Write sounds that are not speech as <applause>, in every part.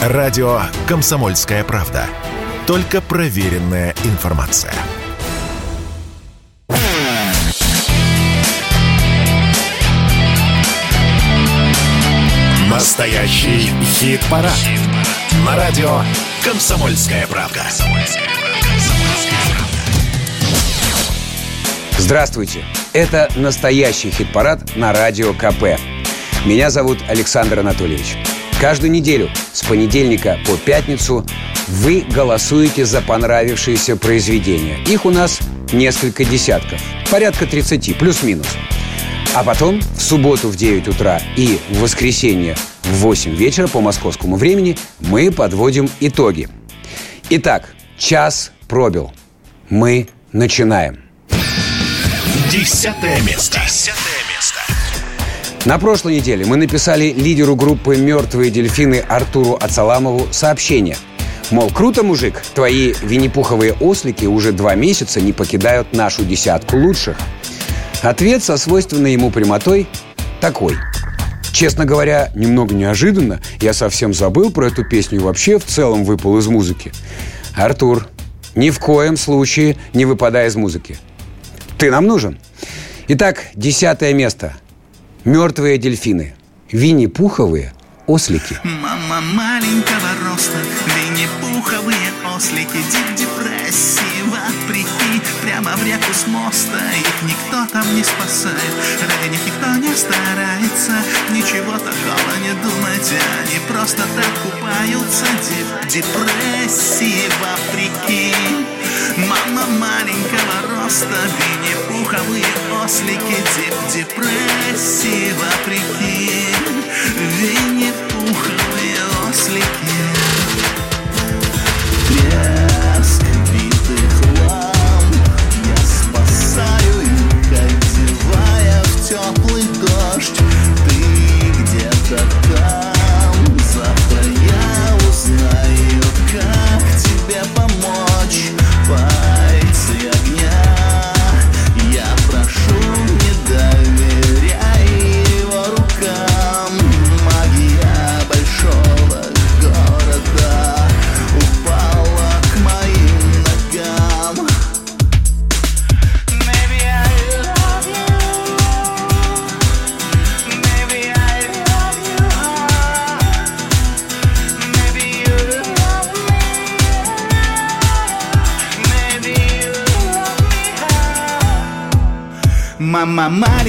Радио «Комсомольская правда». Только проверенная информация. Настоящий хит-парад. Хит На радио «Комсомольская правда». Здравствуйте. Это настоящий хит-парад на радио КП. Меня зовут Александр Анатольевич. Каждую неделю с понедельника по пятницу вы голосуете за понравившиеся произведения. Их у нас несколько десятков. Порядка 30, плюс-минус. А потом в субботу в 9 утра и в воскресенье в 8 вечера по московскому времени мы подводим итоги. Итак, час пробил. Мы начинаем. Десятое место. Десятое. На прошлой неделе мы написали лидеру группы «Мертвые дельфины» Артуру Ацаламову сообщение. Мол, круто, мужик, твои винни-пуховые ослики уже два месяца не покидают нашу десятку лучших. Ответ со свойственной ему прямотой такой. Честно говоря, немного неожиданно, я совсем забыл про эту песню и вообще в целом выпал из музыки. Артур, ни в коем случае не выпадай из музыки. Ты нам нужен. Итак, десятое место. Мертвые дельфины. Винни-пуховые ослики. Мама маленького роста, винни-пуховые ослики, депрессии, прямо в реку с моста. Их никто там не спасает, ради них никто не старается. Ничего такого не думайте, они просто так купаются. Дип депрессии, вопреки. Мама маленького роста, винни-пуховые ослики, дип депрессии, вопреки. Винни-пуховые ослики. Треск теплый дождь. Ты где-то me Мама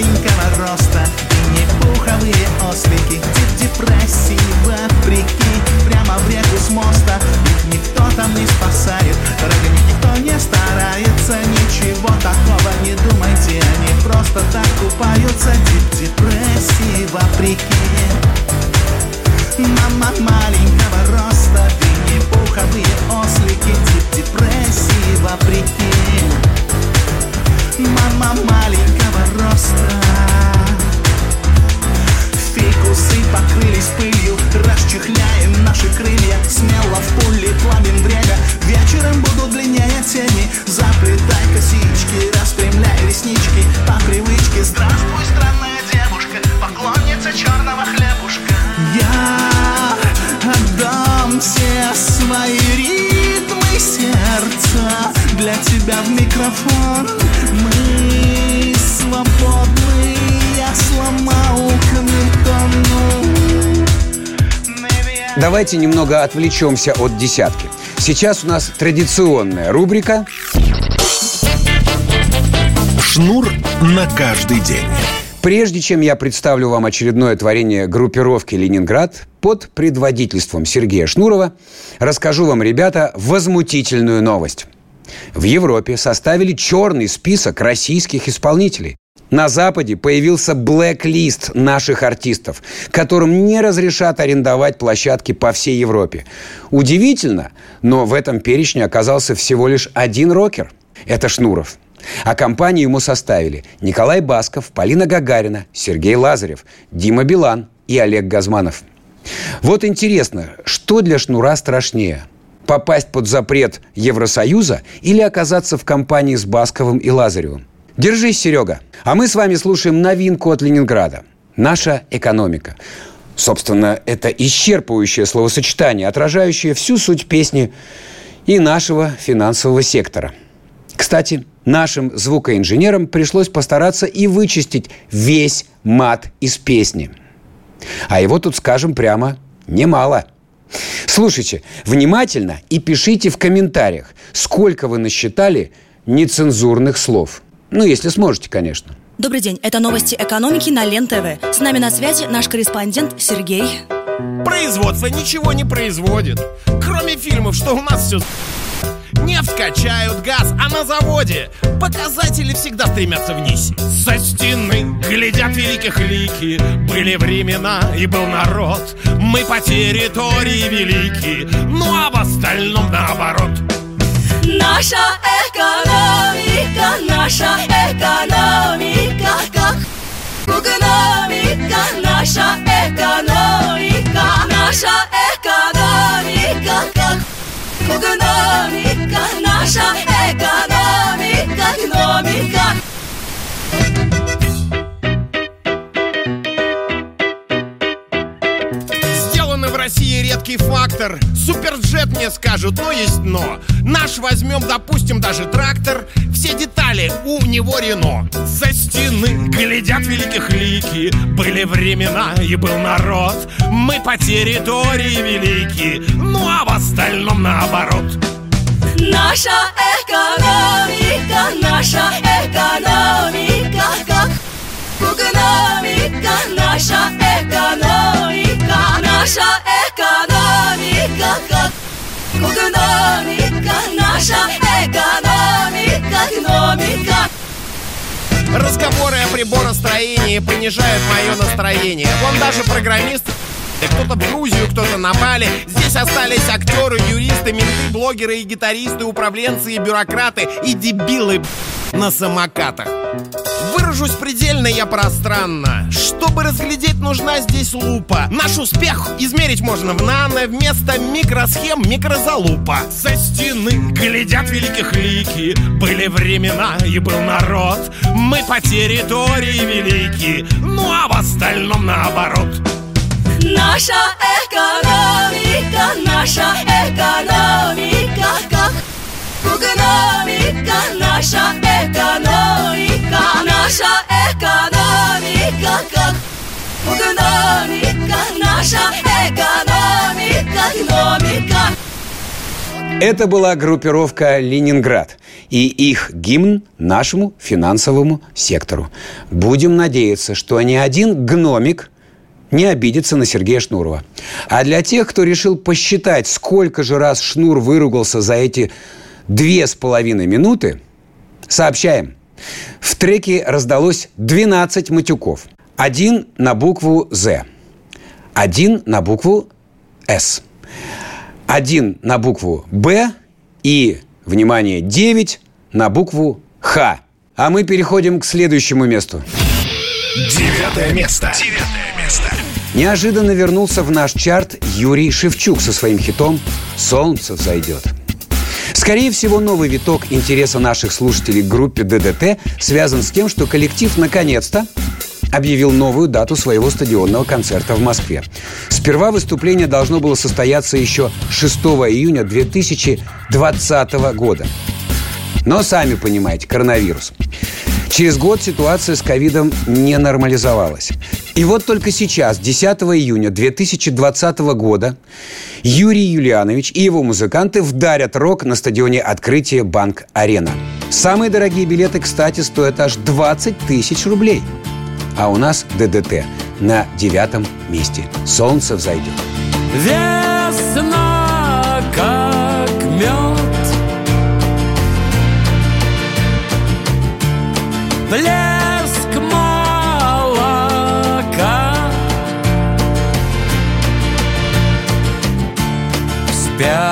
Давайте немного отвлечемся от десятки. Сейчас у нас традиционная рубрика Шнур на каждый день. Прежде чем я представлю вам очередное творение группировки «Ленинград» под предводительством Сергея Шнурова, расскажу вам, ребята, возмутительную новость. В Европе составили черный список российских исполнителей. На Западе появился блэк-лист наших артистов, которым не разрешат арендовать площадки по всей Европе. Удивительно, но в этом перечне оказался всего лишь один рокер. Это Шнуров. А компанию ему составили Николай Басков, Полина Гагарина, Сергей Лазарев, Дима Билан и Олег Газманов. Вот интересно, что для Шнура страшнее? Попасть под запрет Евросоюза или оказаться в компании с Басковым и Лазаревым? Держись, Серега. А мы с вами слушаем новинку от Ленинграда. Наша экономика. Собственно, это исчерпывающее словосочетание, отражающее всю суть песни и нашего финансового сектора. Кстати, нашим звукоинженерам пришлось постараться и вычистить весь мат из песни. А его тут, скажем прямо, немало. Слушайте внимательно и пишите в комментариях, сколько вы насчитали нецензурных слов. Ну, если сможете, конечно. Добрый день, это новости экономики на Лен-ТВ. С нами на связи наш корреспондент Сергей. Производство ничего не производит. Кроме фильмов, что у нас все Нефть качают, газ, а на заводе Показатели всегда стремятся вниз Со стены глядят великих лики Были времена и был народ Мы по территории велики Ну а в остальном наоборот Наша экономика, наша экономика, как экономика, наша экономика, наша экономика, как экономика, наша экономика, экономика. Редкий фактор. Суперджет мне скажут, но есть но Наш возьмем, допустим, даже трактор. Все детали у него Рено. За стены глядят великих лики. Были времена и был народ. Мы по территории велики. Ну а в остальном наоборот. Наша экономика, наша экономика, как экономика, наша экономика, наша экономика, наша экономика, экономика. Разговоры о приборостроении понижают мое настроение. Вон даже программист кто-то в Грузию, кто-то на Бали. Здесь остались актеры, юристы, менты, блогеры и гитаристы, управленцы и бюрократы и дебилы на самокатах. Выражусь предельно я пространно. Чтобы разглядеть, нужна здесь лупа. Наш успех измерить можно в нано Вместо микросхем микрозалупа. Со стены глядят великих лики. Были времена и был народ. Мы по территории велики. Ну а в остальном наоборот Наша экономика, наша экономика, как экономика, наша экономика, наша экономика, как экономика, наша экономика, экономика. Это была группировка «Ленинград» и их гимн нашему финансовому сектору. Будем надеяться, что ни один гномик не обидится на Сергея Шнурова. А для тех, кто решил посчитать, сколько же раз Шнур выругался за эти две с половиной минуты, сообщаем. В треке раздалось 12 матюков. Один на букву «З», один на букву «С», один на букву «Б» и, внимание, 9 на букву «Х». А мы переходим к следующему месту. Девятое место. Девятое место. Неожиданно вернулся в наш чарт Юрий Шевчук со своим хитом «Солнце взойдет». Скорее всего, новый виток интереса наших слушателей к группе ДДТ связан с тем, что коллектив наконец-то объявил новую дату своего стадионного концерта в Москве. Сперва выступление должно было состояться еще 6 июня 2020 года. Но сами понимаете, коронавирус. Через год ситуация с ковидом не нормализовалась. И вот только сейчас, 10 июня 2020 года, Юрий Юлианович и его музыканты вдарят рок на стадионе открытия Банк-Арена. Самые дорогие билеты, кстати, стоят аж 20 тысяч рублей. А у нас ДДТ на девятом месте. Солнце взойдет. Весна, Блеск молока. Спят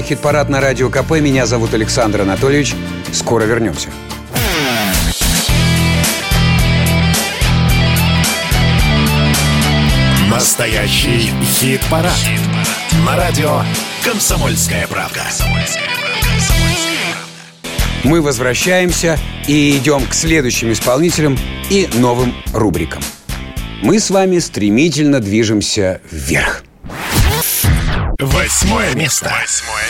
настоящий хит-парад на радио КП. Меня зовут Александр Анатольевич. Скоро вернемся. Настоящий хит-парад. На радио «Комсомольская правка». Мы возвращаемся и идем к следующим исполнителям и новым рубрикам. Мы с вами стремительно движемся вверх. Восьмое место. Восьмое место.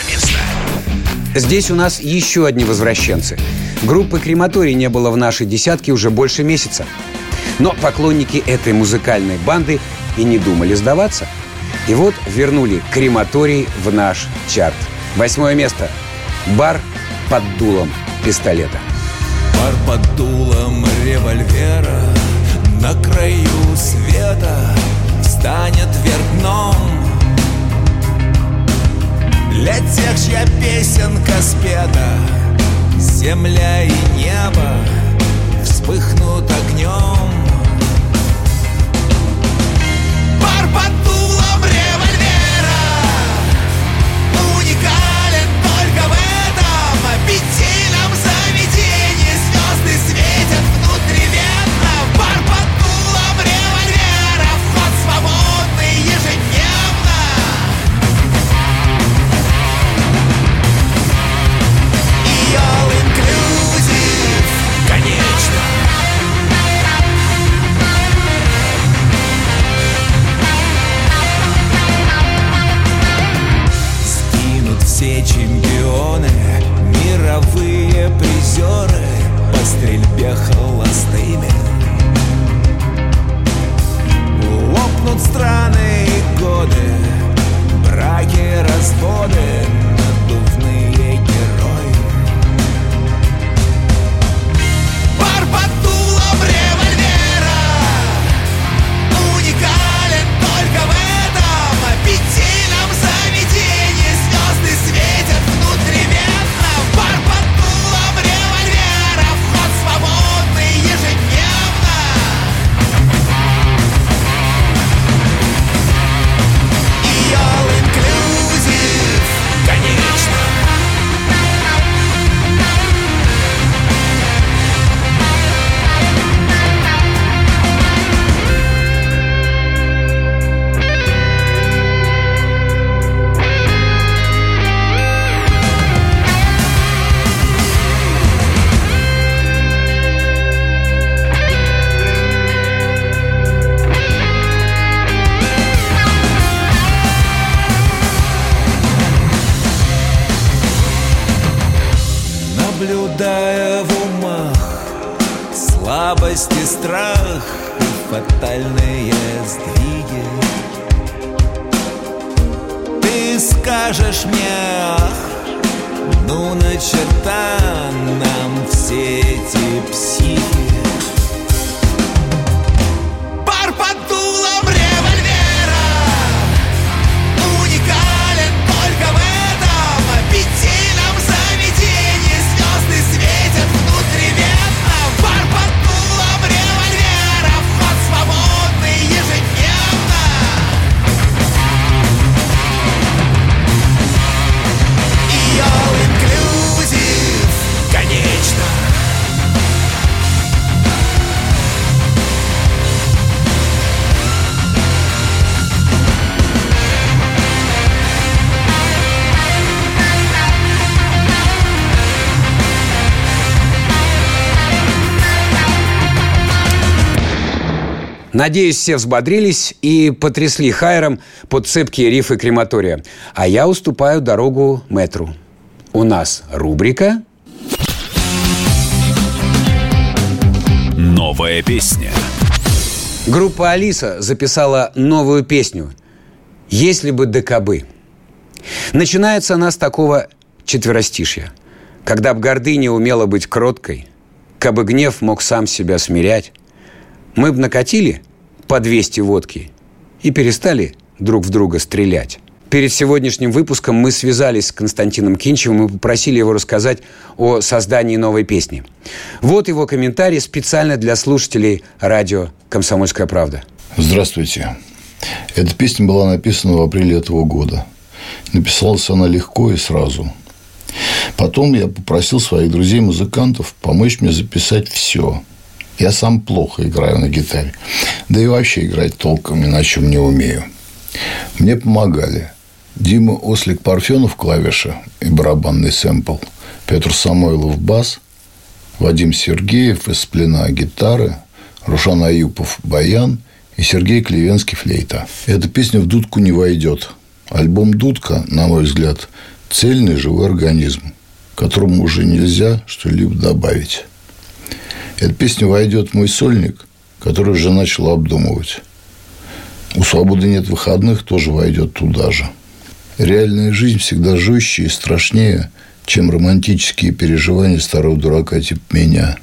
Здесь у нас еще одни возвращенцы. Группы «Крематорий» не было в нашей десятке уже больше месяца. Но поклонники этой музыкальной банды и не думали сдаваться. И вот вернули «Крематорий» в наш чарт. Восьмое место. Бар под дулом пистолета. Пар под дулом револьвера На краю света Встанет вверх дном Для тех, чья песенка спета Земля и небо Вспыхнут огнем. Пар призеры по стрельбе холостыми. Лопнут страны и годы, браки, разводы, надувные герои. Пар страх И фатальные сдвиги. Ты скажешь мне ах Ну на черта нам все эти психи Надеюсь, все взбодрились и потрясли хайром под цепкие рифы крематория. А я уступаю дорогу метру. У нас рубрика Новая песня. Группа «Алиса» записала новую песню «Если бы ДКБ». Начинается она с такого четверостишья. Когда б гордыня умела быть кроткой, кабы гнев мог сам себя смирять, мы б накатили по 200 водки и перестали друг в друга стрелять. Перед сегодняшним выпуском мы связались с Константином Кинчевым и попросили его рассказать о создании новой песни. Вот его комментарий специально для слушателей радио «Комсомольская правда». Здравствуйте. Эта песня была написана в апреле этого года. Написалась она легко и сразу. Потом я попросил своих друзей-музыкантов помочь мне записать все. Я сам плохо играю на гитаре. Да и вообще играть толком на чем не умею. Мне помогали Дима Ослик Парфенов клавиша и барабанный сэмпл, Петр Самойлов бас, Вадим Сергеев из Сплена гитары, Рушан Аюпов баян и Сергей Клевенский флейта. Эта песня в дудку не войдет. Альбом «Дудка», на мой взгляд, цельный живой организм, которому уже нельзя что-либо добавить. Эта песня войдет в мой сольник, который уже начал обдумывать. У «Свободы нет выходных» тоже войдет туда же – Реальная жизнь всегда жестче и страшнее, чем романтические переживания старого дурака типа меня.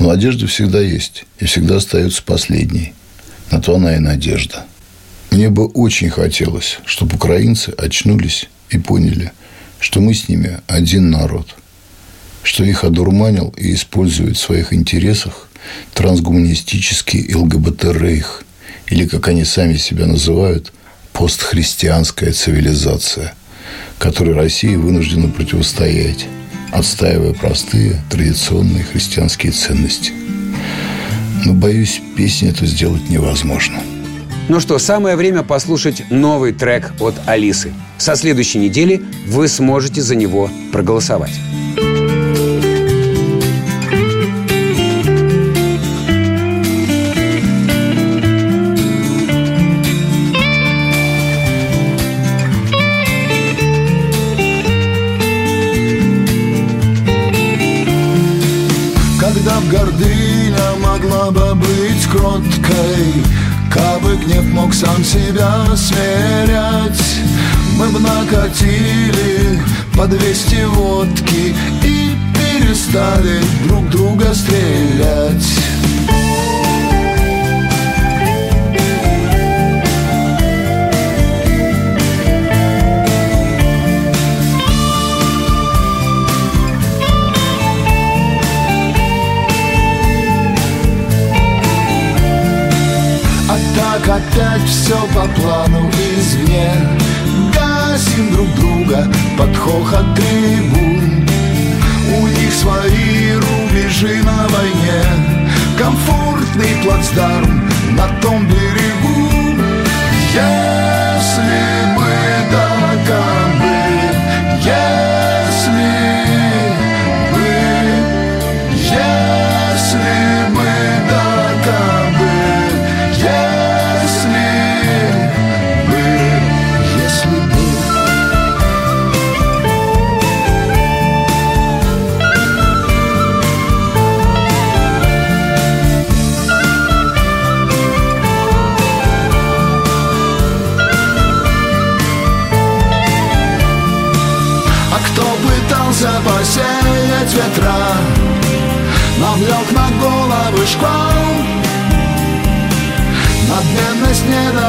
Но надежда всегда есть и всегда остается последней. На то она и надежда. Мне бы очень хотелось, чтобы украинцы очнулись и поняли, что мы с ними один народ, что их одурманил и использует в своих интересах трансгуманистический ЛГБТ-рейх, или, как они сами себя называют – постхристианская цивилизация, которой Россия вынуждена противостоять, отстаивая простые традиционные христианские ценности. Но, боюсь, песню эту сделать невозможно. Ну что, самое время послушать новый трек от Алисы. Со следующей недели вы сможете за него проголосовать. Сам себя смирять Мы б накатили по 200 водки И перестали друг друга стрелять опять все по плану извне. Гасим друг друга под хохот трибун. У них свои рубежи на войне. Комфортный плацдарм на том берегу. Если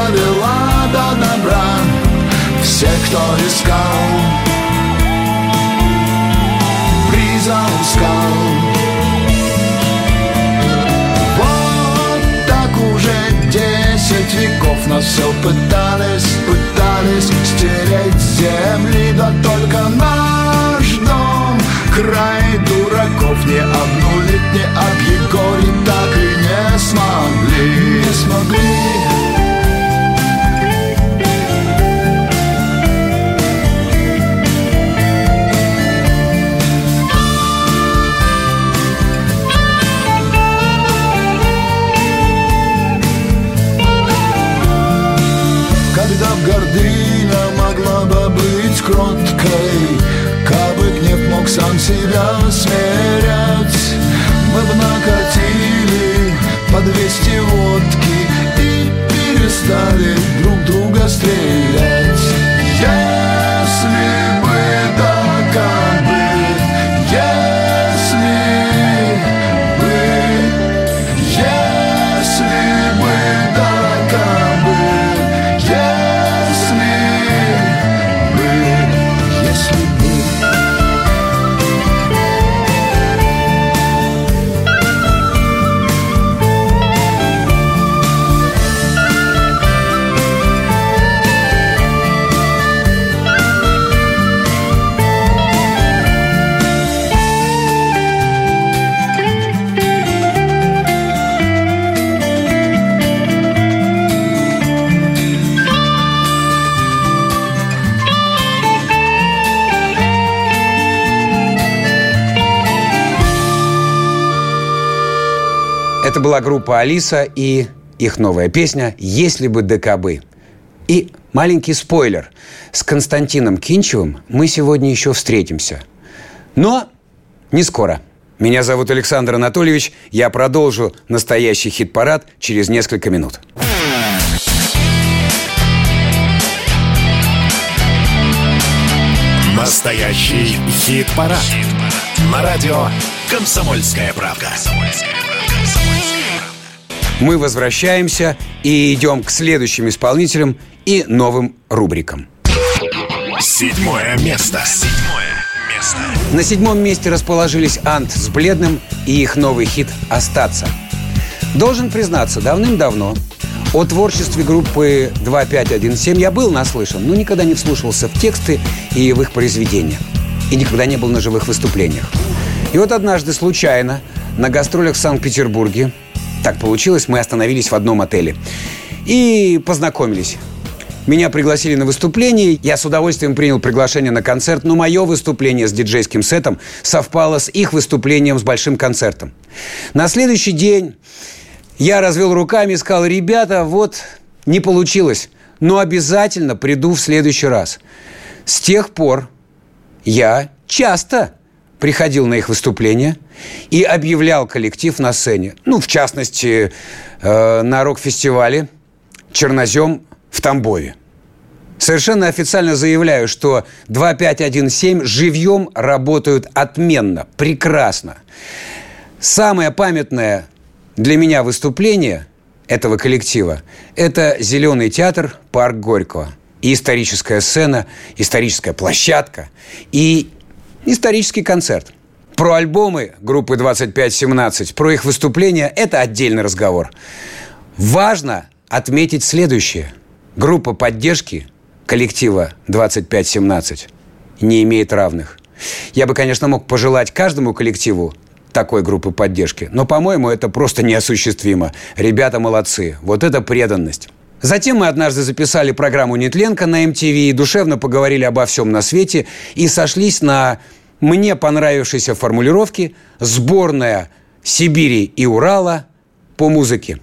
довела до добра Все, кто искал. Приза ускал. Вот так уже десять веков Нас все пытались, пытались Стереть с земли Да только наш дом. Край дураков Не обнулить, не объегорить Так и не смогли Не смогли кроткой Кабы гнев мог сам себя смирять Мы б накатили по 200 водки И перестали друг друга стрелять была группа «Алиса» и их новая песня «Если бы ДКБ». И маленький спойлер. С Константином Кинчевым мы сегодня еще встретимся. Но не скоро. Меня зовут Александр Анатольевич. Я продолжу настоящий хит-парад через несколько минут. Настоящий хит-парад. На радио «Комсомольская правка». Мы возвращаемся и идем к следующим исполнителям и новым рубрикам. Седьмое место. Седьмое место. На седьмом месте расположились Ант с Бледным и их новый хит «Остаться». Должен признаться, давным-давно о творчестве группы 2517 я был наслышан, но никогда не вслушивался в тексты и в их произведения. И никогда не был на живых выступлениях. И вот однажды случайно на гастролях в Санкт-Петербурге так получилось, мы остановились в одном отеле и познакомились. Меня пригласили на выступление, я с удовольствием принял приглашение на концерт, но мое выступление с диджейским сетом совпало с их выступлением с большим концертом. На следующий день я развел руками и сказал, ребята, вот не получилось, но обязательно приду в следующий раз. С тех пор я часто приходил на их выступления и объявлял коллектив на сцене. Ну, в частности, э, на рок-фестивале «Чернозем» в Тамбове. Совершенно официально заявляю, что 2517 живьем работают отменно, прекрасно. Самое памятное для меня выступление этого коллектива – это «Зеленый театр», парк Горького. И историческая сцена, историческая площадка, и исторический концерт. Про альбомы группы 2517, про их выступления – это отдельный разговор. Важно отметить следующее. Группа поддержки коллектива 2517 не имеет равных. Я бы, конечно, мог пожелать каждому коллективу такой группы поддержки, но, по-моему, это просто неосуществимо. Ребята молодцы. Вот это преданность. Затем мы однажды записали программу «Нетленко» на MTV и душевно поговорили обо всем на свете и сошлись на мне понравившейся формулировке «Сборная Сибири и Урала по музыке».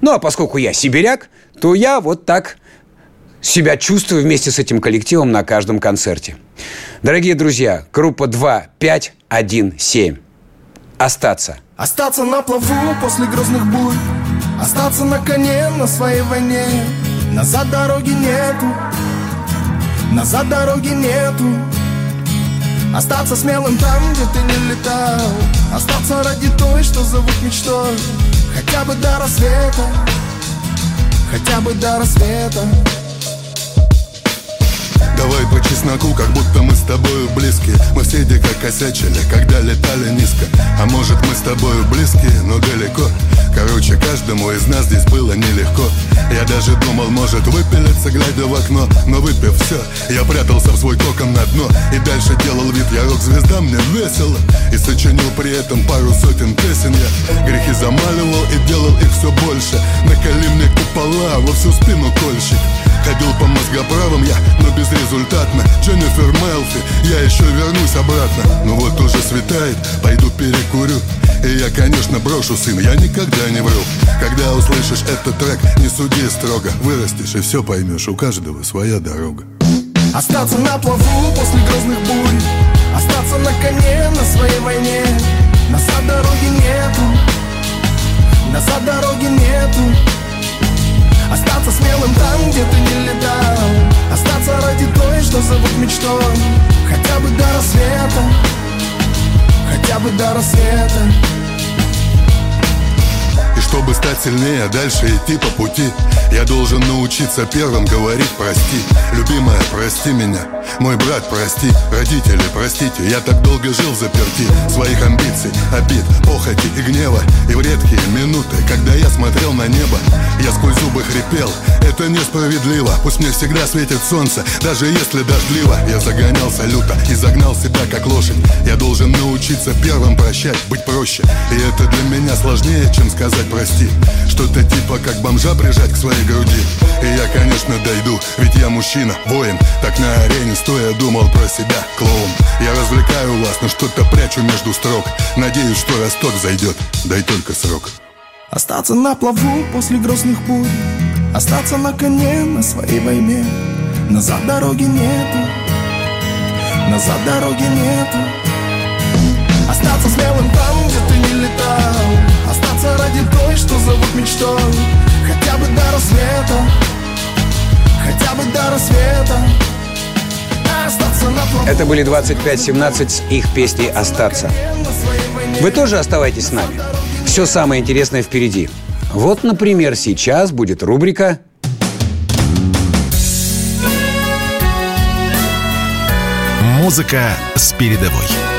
Ну, а поскольку я сибиряк, то я вот так себя чувствую вместе с этим коллективом на каждом концерте. Дорогие друзья, группа 2, 5, 1, 7. Остаться. Остаться на плаву после грозных бурь Остаться на коне на своей войне. Назад дороги нету. Назад дороги нету. Остаться смелым там, где ты не летал. Остаться ради той, что зовут мечтой. Хотя бы до рассвета. Хотя бы до рассвета Давай по чесноку, как будто мы с тобою близки. Мы все дико косячили, когда летали низко. А может мы с тобою близки, но далеко. Короче, каждому из нас здесь было нелегко. Я даже думал, может выпилиться, глядя в окно. Но выпив все, я прятался в свой кокон на дно. И дальше делал вид, я рок-звезда, мне весело И сочинил при этом пару сотен песен Я. Грехи замаливал и делал их все больше. Накали мне купола во всю спину кольщик. Ходил по мозгоправам я, но безрезультатно. Дженнифер Мелфи, я еще вернусь обратно. Ну вот уже светает, пойду перекурю. И я, конечно, брошу, сын, я никогда не вру. Когда услышишь этот трек, не суди строго. Вырастешь и все поймешь, у каждого своя дорога. Остаться на плаву после грозных бурь. Остаться на коне на своей войне. Назад дороги нету. Назад дороги нету Остаться смелым там, где ты не летал. Остаться ради той, что зовут мечтой. Хотя бы до рассвета. Хотя бы до рассвета И чтобы стать сильнее, дальше идти по пути. Я должен научиться первым говорить прости Любимая, прости меня. Мой брат, прости. Родители, простите. Я так долго жил заперти. Своих амбиций, обид, похоти и гнева. И в редкие минуты, когда я смотрел на небо Я сквозь зубы хрипел. Это несправедливо. Пусть мне всегда светит солнце Даже если дождливо. Я загонялся люто И загнал себя как лошадь. Я должен научиться первым прощать Быть проще. И это для меня сложнее, чем сказать прости Что-то типа как бомжа прижать к своей груди. И я, конечно, дойду Ведь я мужчина, воин Так на арене стоя думал про себя Клоун. Я развлекаю вас, но что-то прячу между строк. Надеюсь, что росток зайдет Дай только срок. Остаться на плаву после грозных бурь Остаться на коне на своей войне. Назад дороги нету Назад дороги нету. Остаться смелым там, где ты не летал Остаться ради той, что зовут мечтой Хотя бы до рассвета Хотя бы до рассвета Это были 25-17 с их песней «Остаться». Вы тоже оставайтесь с нами. Все самое интересное впереди. Вот, например, сейчас будет рубрика Музыка с передовой.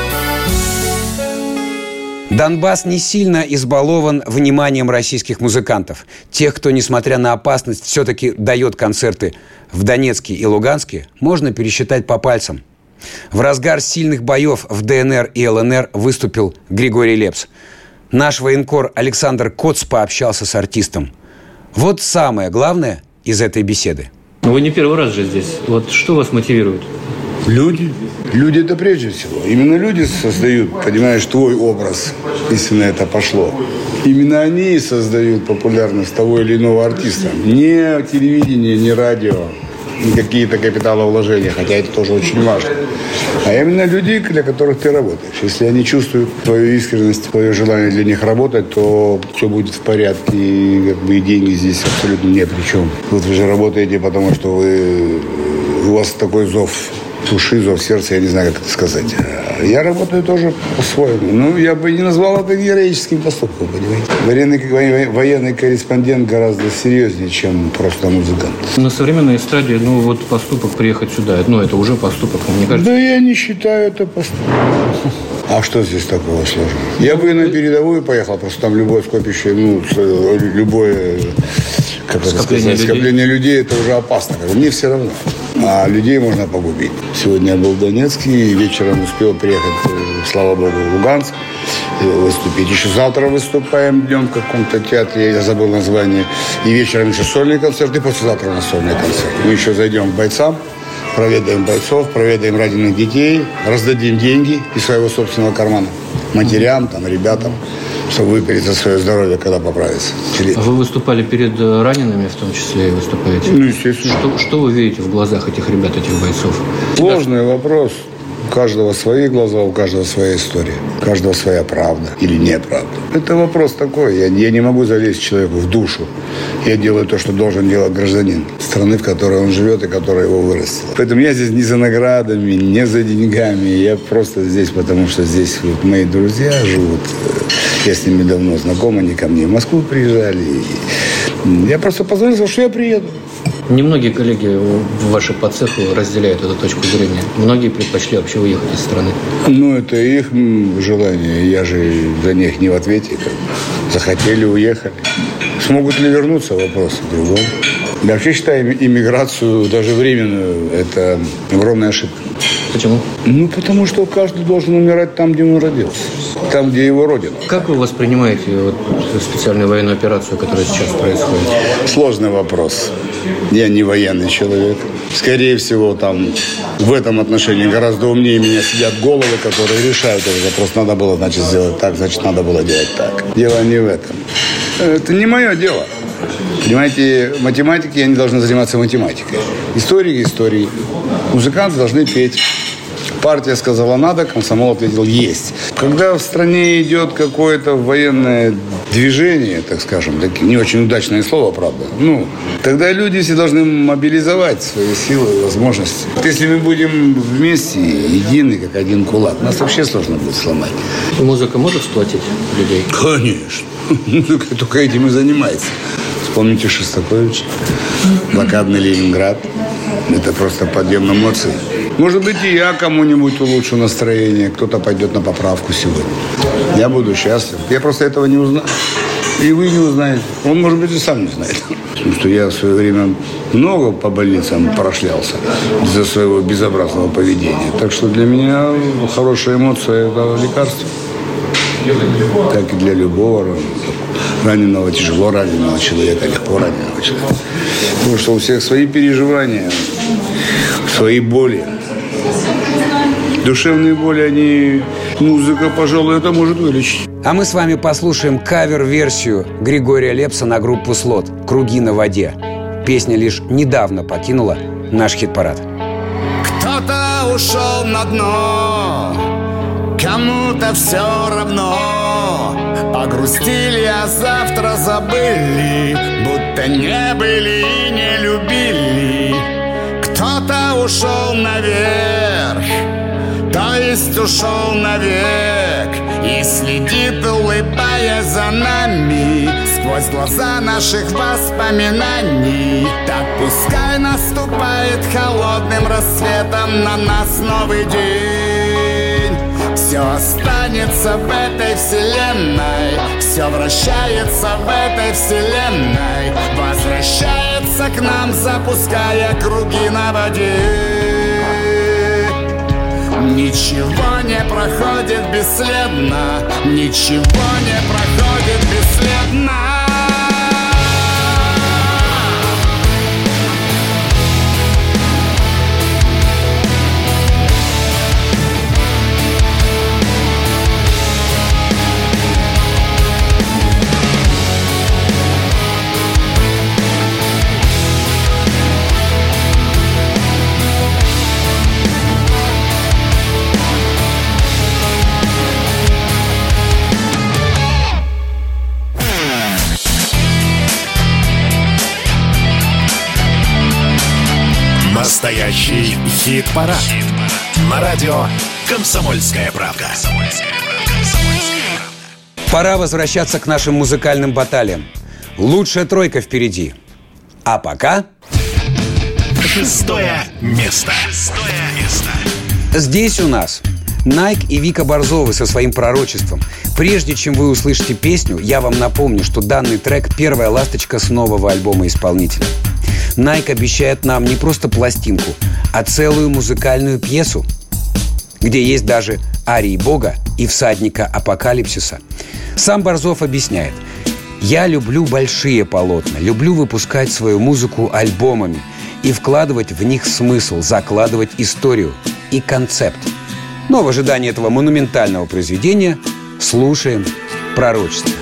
Донбасс не сильно избалован вниманием российских музыкантов. Тех, кто, несмотря на опасность, все-таки дает концерты в Донецке и Луганске, можно пересчитать по пальцам. В разгар сильных боев в ДНР и ЛНР выступил Григорий Лепс. Наш военкор Александр Коц пообщался с артистом. Вот самое главное из этой беседы. Ну, вы не первый раз же здесь. Вот что вас мотивирует? Люди. Люди это прежде всего. Именно люди создают, понимаешь, твой образ, если на это пошло. Именно они создают популярность того или иного артиста. Не телевидение, не радио, не какие-то капиталовложения, хотя это тоже очень важно. А именно люди, для которых ты работаешь. Если они чувствуют твою искренность, твое желание для них работать, то все будет в порядке. И, как бы, и деньги здесь абсолютно не при чем. Вот вы же работаете, потому что вы, у вас такой зов души, зов сердца, я не знаю, как это сказать. Я работаю тоже по-своему. Ну, я бы не назвал это героическим поступком, понимаете. Военный, военный корреспондент гораздо серьезнее, чем просто музыкант. На современной эстраде, ну, вот поступок приехать сюда, ну, это уже поступок, мне кажется. Да я не считаю это поступком. А что здесь такого сложного? Я бы и на передовую поехал, просто там любое скопище, ну, любое как Скопление сказать, людей. скопление людей, это уже опасно. Мне все равно. А людей можно погубить. Сегодня я был в Донецке, и вечером успел приехать, э, слава богу, в Луганск э, выступить. Еще завтра выступаем днем в каком-то театре, я забыл название. И вечером еще сольный концерт, и послезавтра у нас сольный концерт. Мы еще зайдем к бойцам, проведаем бойцов, проведаем раненых детей, раздадим деньги из своего собственного кармана матерям, там, ребятам, чтобы выпилить за свое здоровье, когда поправится. Или- А Вы выступали перед э, ранеными, в том числе, и выступаете? Ну, естественно. Что, что вы видите в глазах этих ребят, этих бойцов? Сложный вопрос. У каждого свои глаза, у каждого своя история. У каждого своя правда или неправда. Это вопрос такой. Я, я не могу залезть человеку в душу. Я делаю то, что должен делать гражданин страны, в которой он живет и которая его вырастила. Поэтому я здесь не за наградами, не за деньгами. Я просто здесь, потому что здесь вот мои друзья живут. Я с ними давно знаком, они ко мне в Москву приезжали. Я просто позвонил, сказал, что я приеду. Немногие коллеги в- ваши по цеху разделяют эту точку зрения. Многие предпочли вообще уехать из страны. Ну, это их желание. Я же за них не в ответе. Захотели, уехали. Смогут ли вернуться, вопрос в другом. Я вообще считаю им- иммиграцию, даже временную, это огромная ошибка. Почему? Ну, потому что каждый должен умирать там, где он родился. Там, где его родина. Как вы воспринимаете вот, специальную военную операцию, которая сейчас происходит? Сложный вопрос. Я не военный человек. Скорее всего, там в этом отношении гораздо умнее меня сидят головы, которые решают этот вопрос. Надо было, значит, сделать так, значит, надо было делать так. Дело не в этом. Это не мое дело. Понимаете, математики, они должны заниматься математикой. Историки – историей. Музыканты должны петь. Партия сказала надо, комсомол ответил есть. Когда в стране идет какое-то военное движение, так скажем, так, не очень удачное слово, правда, ну, тогда люди все должны мобилизовать свои силы и возможности. Вот Если мы будем вместе, едины, как один кулак, нас вообще сложно будет сломать. Музыка может сплотить людей? Конечно. <laughs> Музыка только этим и занимается. Вспомните Шостаковича, блокадный Ленинград. Это просто подъем эмоций. Может быть, и я кому-нибудь улучшу настроение. Кто-то пойдет на поправку сегодня. Я буду счастлив. Я просто этого не узнаю. И вы не узнаете. Он, может быть, и сам не знает. Потому что я в свое время много по больницам прошлялся из-за своего безобразного поведения. Так что для меня хорошая эмоция – это лекарство. Так и для любого раненого, тяжело раненого человека, легко раненого человека. Потому что у всех свои переживания, свои боли. Душевные боли, они, музыка, пожалуй, это может вылечить. А мы с вами послушаем кавер-версию Григория Лепса на группу «Слот» «Круги на воде». Песня лишь недавно покинула наш хит-парад. Кто-то ушел на дно, кому-то все равно. Погрустили, а завтра забыли, будто не были и не любили. Кто-то ушел наверх, то есть ушел навек И следит, улыбаясь за нами. Сквозь глаза наших воспоминаний. Так пускай наступает холодным рассветом На нас новый день Все останется в этой вселенной. Все вращается в этой вселенной. Возвращается к нам, запуская круги на воде. Ничего не проходит бесследно. Ничего не проходит бесследно Настоящий хит-парад. На радио «Комсомольская правда». Пора возвращаться к нашим музыкальным баталиям. Лучшая тройка впереди. А пока... Шестое место. Шестое место. Здесь у нас Найк и Вика Борзовы со своим пророчеством. Прежде чем вы услышите песню, я вам напомню, что данный трек – первая ласточка с нового альбома исполнителя. Найк обещает нам не просто пластинку, а целую музыкальную пьесу, где есть даже арии Бога и всадника апокалипсиса. Сам Борзов объясняет. «Я люблю большие полотна, люблю выпускать свою музыку альбомами и вкладывать в них смысл, закладывать историю и концепт. Но в ожидании этого монументального произведения слушаем пророчество.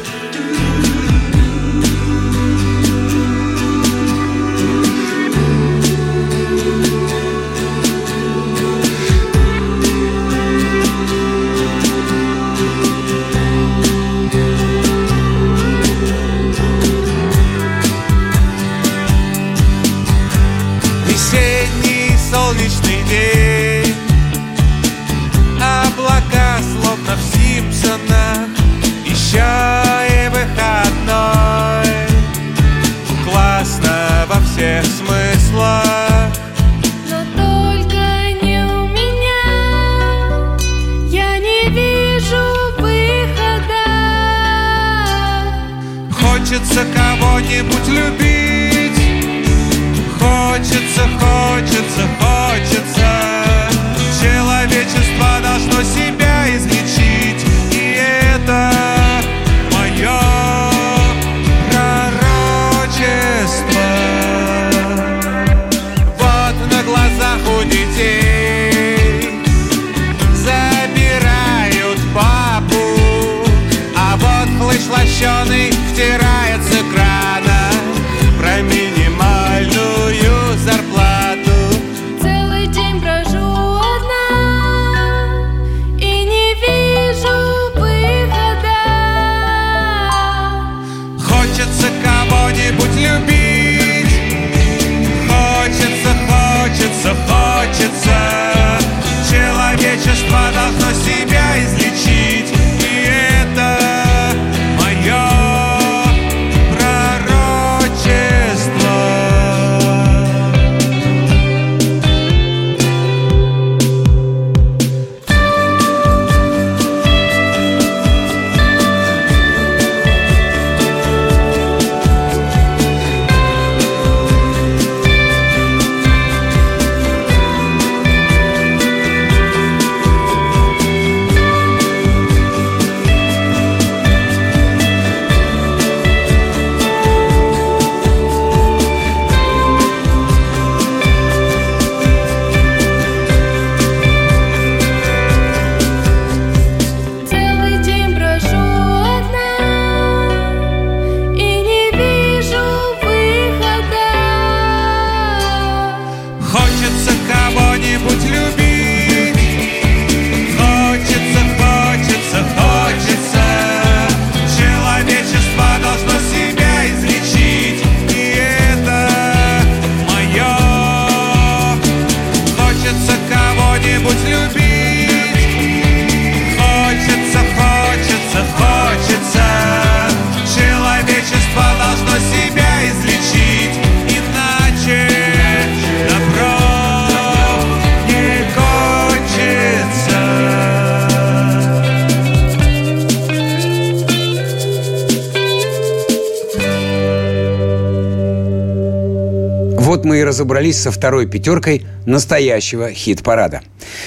Разобрались со второй пятеркой настоящего хит-парада.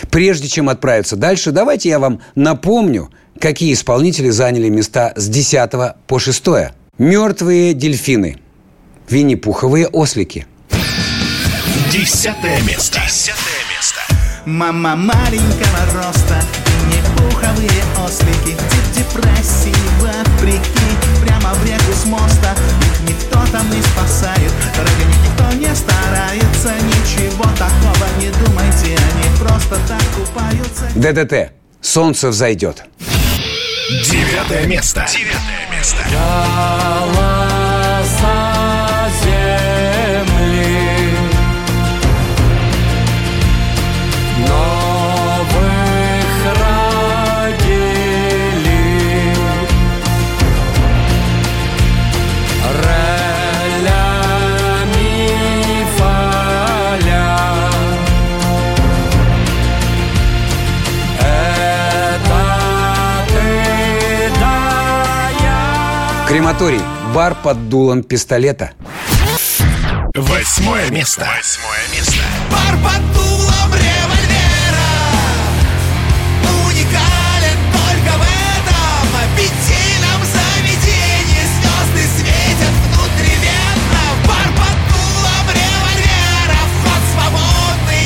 Прежде чем отправиться дальше, давайте я вам напомню, какие исполнители заняли места с 10 по 6. Мертвые дельфины. Винни-пуховые ослики. Десятое место. Десятое место. Мама маленького роста Не пуховые ослики депрессии вопреки Прямо в реку с моста никто там не спасает них никто не старается Ничего такого не думайте Они просто так купаются ДДТ. Солнце взойдет. Девятое место. Девятое место. Крематорий. Бар под дулом пистолета. Восьмое место. Восьмое место. Бар под дулом револьвера Уникален только в этом Аппетитном заведении Звезды светят внутривенно Бар под дулом револьвера Вход свободный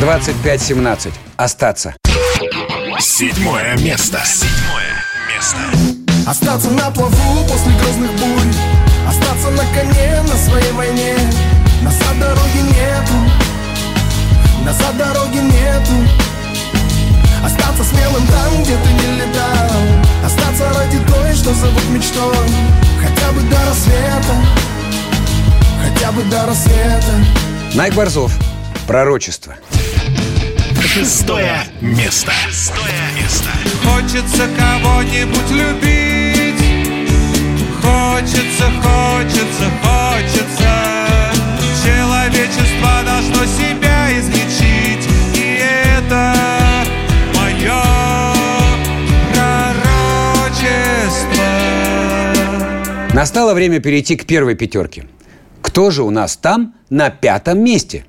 ежедневно 25-17. Остаться. Седьмое место. Седьмое место. Остаться на плаву после грозных бурь. Остаться на коне на своей войне. Назад дороги нету. Назад дороги нету. Остаться смелым там, где ты не летал. Остаться ради той, что зовут мечтой. Хотя бы до рассвета. Хотя бы до рассвета. Найк Борзов. Пророчество. Шестое место. Шестое место. Хочется кого-нибудь любить Хочется, хочется, хочется Человечество должно себя излечить И это мое пророчество Настало время перейти к первой пятерке. Кто же у нас там на пятом месте?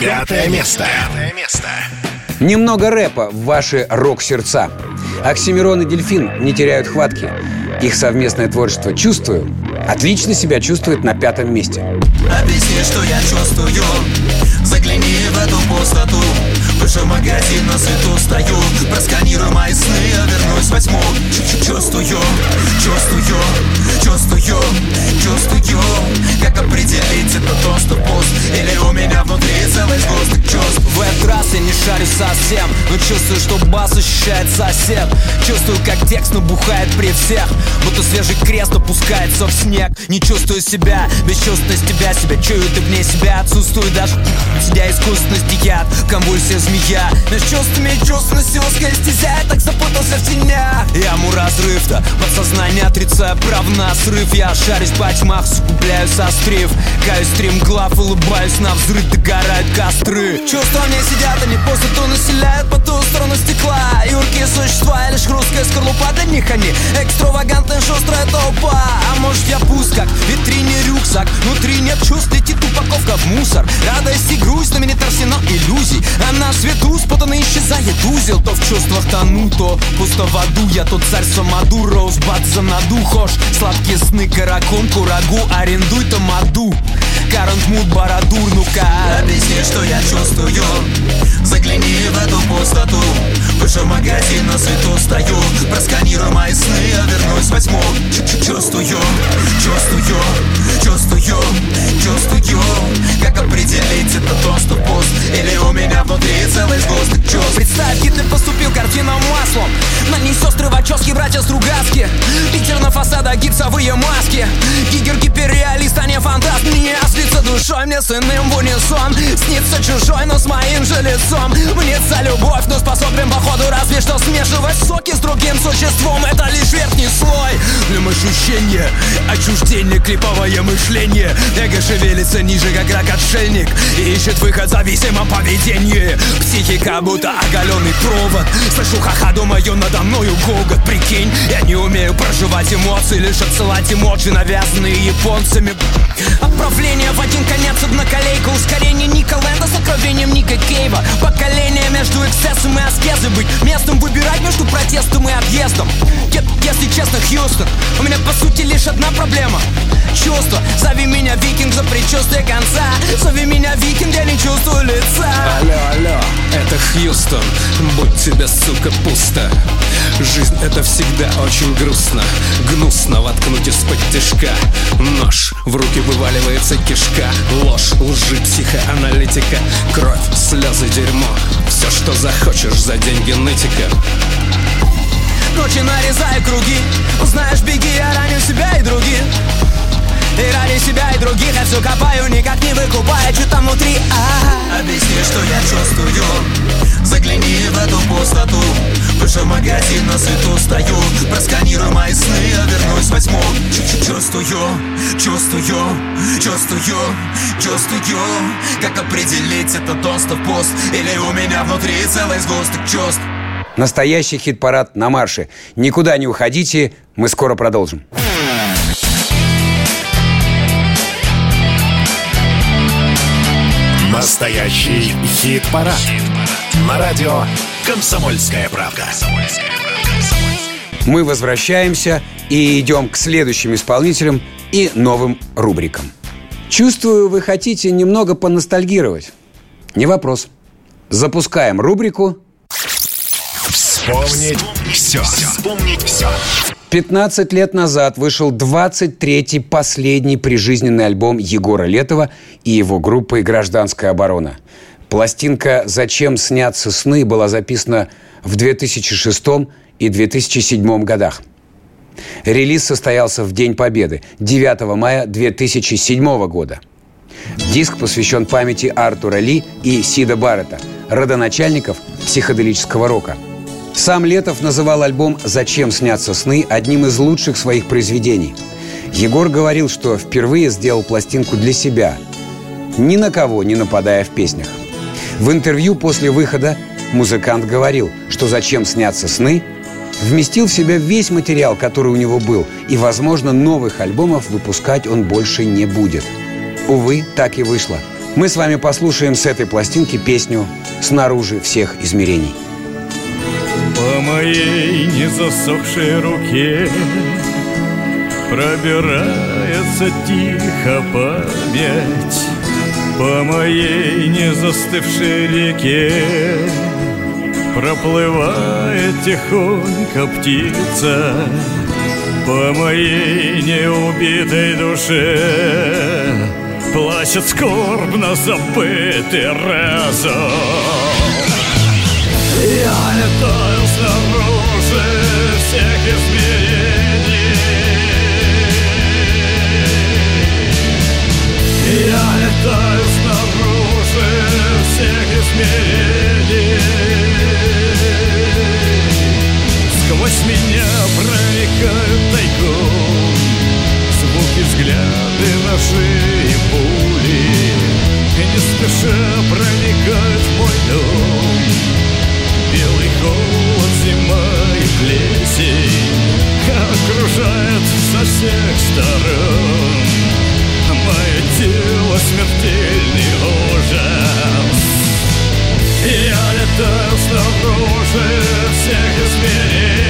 Пятое место. Пятое место. Немного рэпа в ваши рок-сердца. Оксимирон и Дельфин не теряют хватки. Их совместное творчество «Чувствую» отлично себя чувствует на пятом месте. Объясни, что я чувствую Магазин на свету стою. Просканируй мои сны, я вернусь в восьму Чу- Чувствую, чувствую, чувствую, чувствую. Как определить, это доступ пуст Или у меня внутри целый сгусток чувств. В этот раз я не шарю совсем Но чувствую, что бас ощущает сосед. Чувствую, как текст набухает при всех. Будто свежий крест опускается в снег. Не чувствую себя, бесчувственность тебя Себя. Чую, ты вне себя. Отсутствую даже Сидя искусственности яд, в конвульсиях змея Меж чувствами и чувственностью узкая стезя Я так запутался в тенях. Яму разрыв-то, подсознание отрицая прав на срыв. Я шарюсь по тьмах, сугубляю сострив Каюсь стримглав, улыбаюсь на взрыв Догорают костры. Чувства мне сидят, они пустоту населяют По ту сторону стекла. Юркие существа, лишь хрусткая скорлупа Для них они экстравагантная шустрая То в чувствах тону, то пусто в аду Я тот царь Самаду, Роузбад за наду Хошь, сладкие сны, каракон, курагу Арендуй тамаду Карант мут барадур, ну-ка. Объясни, что я чувствую. Загляни в эту пустоту. Вышел магазин, на свету стою. Просканирую мои сны, я вернусь восьму Чувствую, чувствую, чувствую, чувствую. Как определить, это доступ пуст Или у меня внутри целый сгусток чувств? Представь, Гитлер поступил картинам маслом. На ней сестры Вачовски, братья Стругацки Питер на фасадах, гипсовые маски. Гигер гиперреалист, а не фантаст. Мне слиться душой, мне с иным в унисон. Снится чужой, но с моим же лицом. Мнется любовь, но способен походу разве что смешивать соки с другим существом. Это лишь верхний слой. Для ощущения, отчуждение, клиповое мышление Эго шевелится ниже, как рак-отшельник И ищет выход в зависимом поведении. Психика будто оголенный провод. Слышу ха-ха, думаю, надо мною гогот. Прикинь, я не умею проживать эмоции Лишь отсылать эмоджи, навязанные японцами. Отправление в один конец одноколейка Ускорение Ника Лэнда с откровением Ника Кейва. Поколение между эксцессом и аскезой. Быть местом выбирать между протестом и объездом Если честно, Хьюстон У меня по сути лишь одна проблема. Чувство, зови меня викинг за предчувствие конца. Зови меня викинг, я не чувствую лица. Алло, алло, это Хьюстон. Будь тебе, сука, пусто. Жизнь это всегда очень грустно. Гнусно воткнуть из-под тяжка Нож, в руки вываливается кишка. Ложь, лжи, психоаналитика. Кровь, слезы, дерьмо. Все, что захочешь за деньги нытика. Ночи нарезаю круги. Знаешь, беги, я раню себя и других И ради себя и других я все копаю Никак не выкупая, что там внутри а? Объясни, что я чувствую. Загляни в эту пустоту. Вышел в магазин, на свету стою. Просканируй мои сны, я вернусь восьму Чу- Чувствую, чувствую, чувствую, чувствую. Как определить, это доступ пуст? Или у меня внутри целый сгусток чувств? Настоящий хит-парад на марше. Никуда не уходите, мы скоро продолжим. Настоящий хит-парад. На радио «Комсомольская правда». Мы возвращаемся и идем к следующим исполнителям и новым рубрикам. Чувствую, вы хотите немного поностальгировать. Не вопрос. Запускаем рубрику Вспомнить все. Вспомнить все. 15 лет назад вышел 23-й последний прижизненный альбом Егора Летова и его группы «Гражданская оборона». Пластинка «Зачем снятся сны» была записана в 2006 и 2007 годах. Релиз состоялся в День Победы, 9 мая 2007 года. Диск посвящен памяти Артура Ли и Сида Баррета, родоначальников психоделического рока – сам Летов называл альбом «Зачем снятся сны» одним из лучших своих произведений. Егор говорил, что впервые сделал пластинку для себя, ни на кого не нападая в песнях. В интервью после выхода музыкант говорил, что «Зачем снятся сны» вместил в себя весь материал, который у него был, и, возможно, новых альбомов выпускать он больше не будет. Увы, так и вышло. Мы с вами послушаем с этой пластинки песню «Снаружи всех измерений». По моей незасохшей руке. Пробирается тихо память По моей незастывшей реке. Проплывает тихонько птица По моей неубитой душе. Плачет скорбно забытый разум. Я летаю всех измерений Я летаю снаружи всех измерений Сквозь меня проникают тайком Звуки, взгляды, ножи и пули. И не спеша проникают в мой дом Белый холод, зима и плесень Окружает со всех сторон. Мое тело смертельный ужас. Я летаю снаружи всех измерений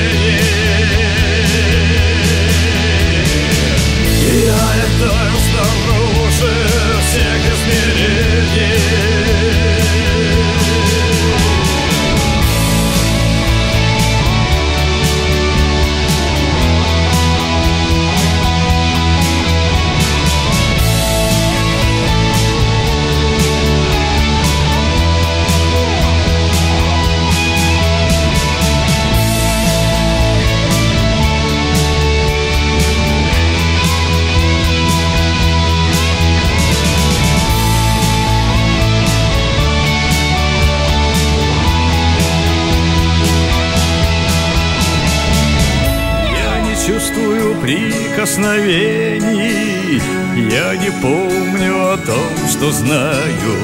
прикосновений. Я не помню о том, что знаю.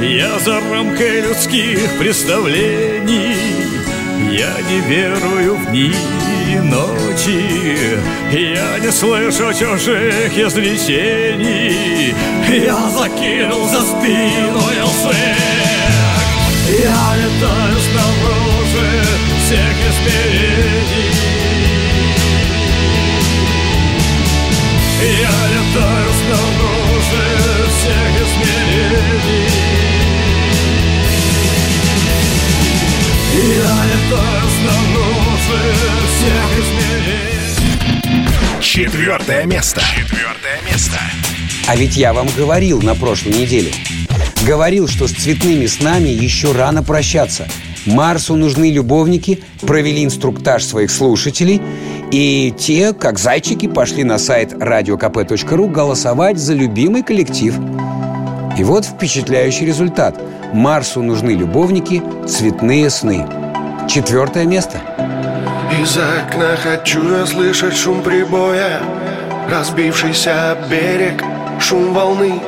Я за рамкой людских представлений. Я не верую в дни и ночи. Я не слышу чужих изречений Я закинул за спину снег Я летаю снаружи всех измерений Я летаю снаружи всех измерений Я летаю снаружи всех измерений Четвертое место. Четвертое место. А ведь я вам говорил на прошлой неделе. Говорил, что с цветными снами еще рано прощаться. Марсу нужны любовники, провели инструктаж своих слушателей, и те, как зайчики, пошли на сайт radiokp.ru голосовать за любимый коллектив. И вот впечатляющий результат. Марсу нужны любовники, цветные сны. Четвертое место. Из окна хочу я слышать шум прибоя Разбившийся берег, шум волны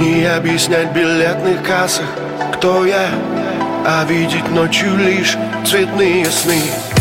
Не объяснять билетных кассах, кто я А видеть ночью лишь цветные сны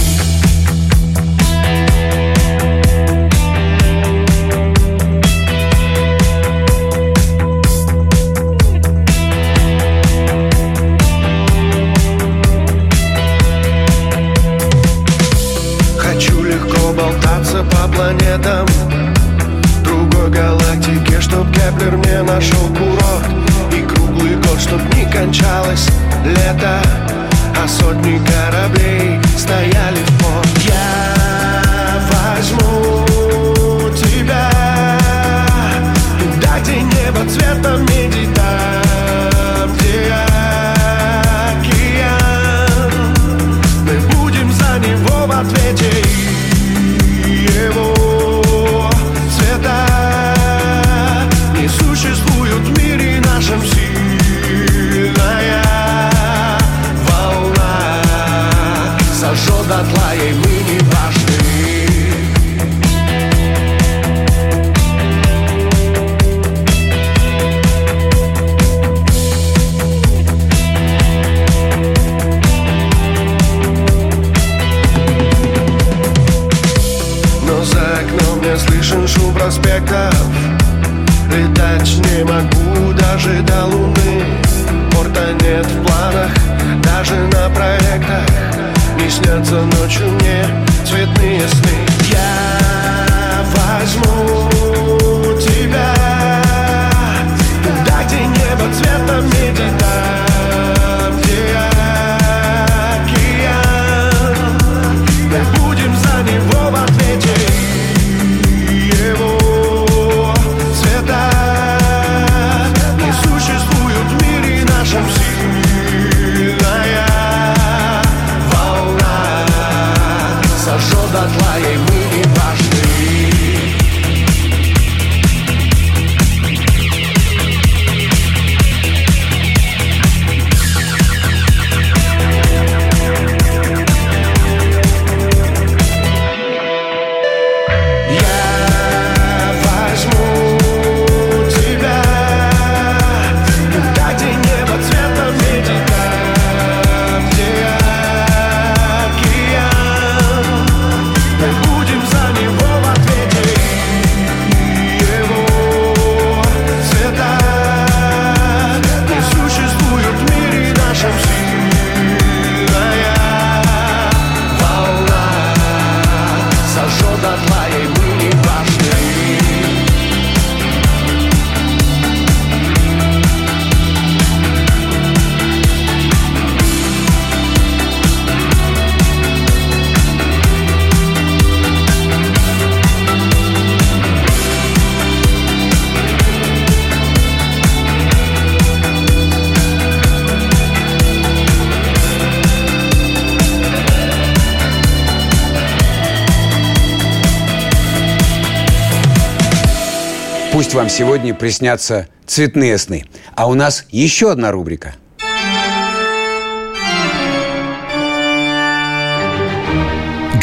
вам сегодня приснятся цветные сны. А у нас еще одна рубрика.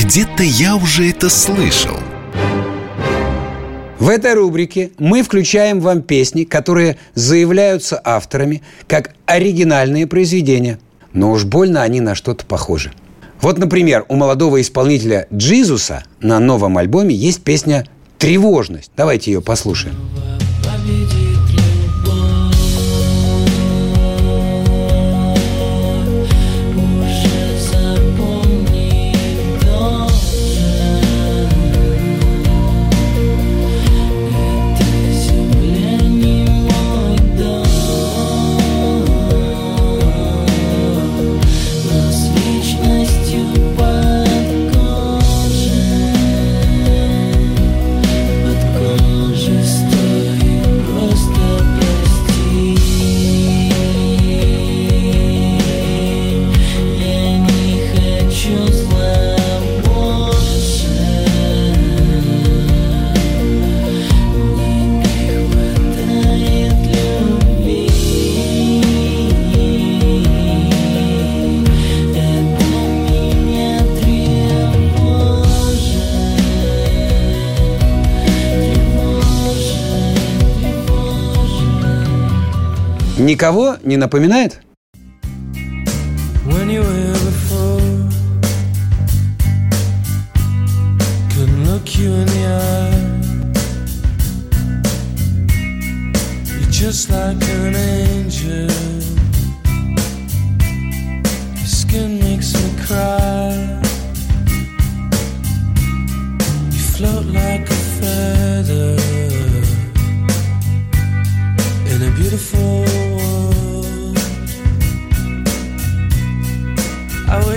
Где-то я уже это слышал. В этой рубрике мы включаем вам песни, которые заявляются авторами как оригинальные произведения. Но уж больно они на что-то похожи. Вот, например, у молодого исполнителя Джизуса на новом альбоме есть песня «Тревожность». Давайте ее послушаем. Никого не напоминает? when you were before. Couldn't look you in the eye. You're just like an angel. Your skin makes me cry.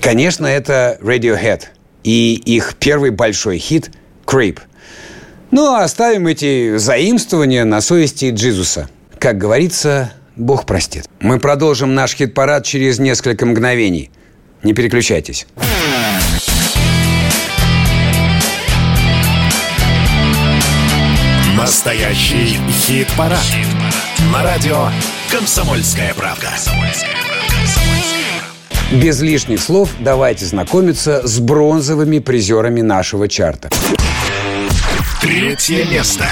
Конечно, это Radiohead и их первый большой хит «Creep». Ну, а оставим эти заимствования на совести Джизуса. Как говорится, Бог простит. Мы продолжим наш хит-парад через несколько мгновений. Не переключайтесь. Настоящий хит-парад. На радио «Комсомольская правда». Без лишних слов давайте знакомиться с бронзовыми призерами нашего чарта. Третье место.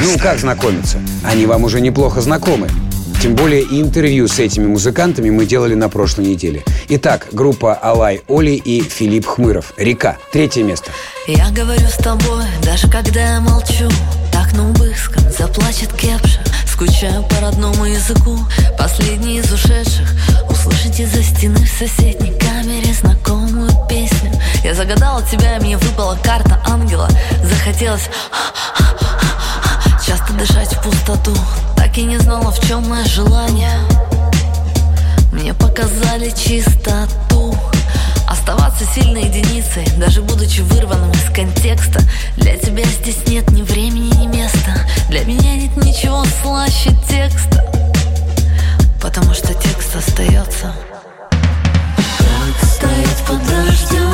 Ну, как знакомиться? Они вам уже неплохо знакомы. Тем более интервью с этими музыкантами мы делали на прошлой неделе. Итак, группа Алай Оли и Филипп Хмыров. «Река». Третье место. Я говорю с тобой, даже когда я молчу Так на убыском заплачет кепша Скучаю по родному языку Последний из ушедших Услышать из-за стены в соседней камере Знакомую песню? Я загадала тебя, мне выпала карта ангела. Захотелось Часто дышать в пустоту. Так и не знала, в чем мое желание. Мне показали чистоту. Оставаться сильной единицей, даже будучи вырванным из контекста. Для тебя здесь нет ни времени, ни места. Для меня нет ничего слаще текста Потому что текст остается. Как стоит под дождем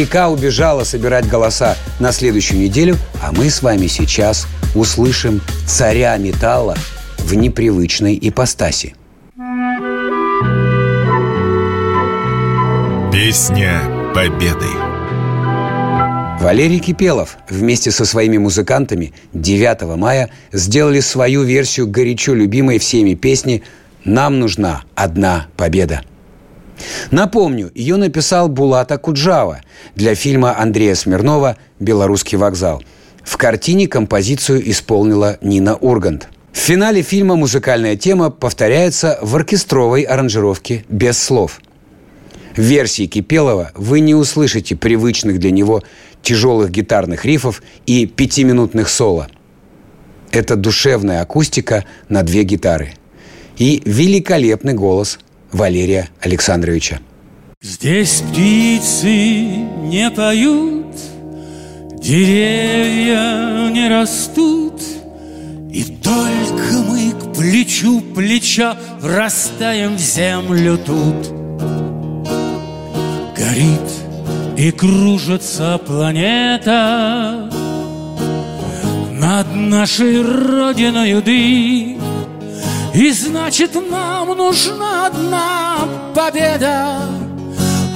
Река убежала собирать голоса на следующую неделю, а мы с вами сейчас услышим царя металла в непривычной ипостаси. Песня Победы. Валерий Кипелов вместе со своими музыкантами 9 мая сделали свою версию горячо любимой всеми песни «Нам нужна одна победа». Напомню, ее написал Булата Куджава для фильма Андрея Смирнова «Белорусский вокзал». В картине композицию исполнила Нина Ургант. В финале фильма музыкальная тема повторяется в оркестровой аранжировке без слов. В версии Кипелова вы не услышите привычных для него тяжелых гитарных рифов и пятиминутных соло. Это душевная акустика на две гитары. И великолепный голос Валерия Александровича. Здесь птицы не поют, деревья не растут, И только мы к плечу плеча врастаем в землю тут. Горит и кружится планета Над нашей родиной дым И значит нам нужна одна победа.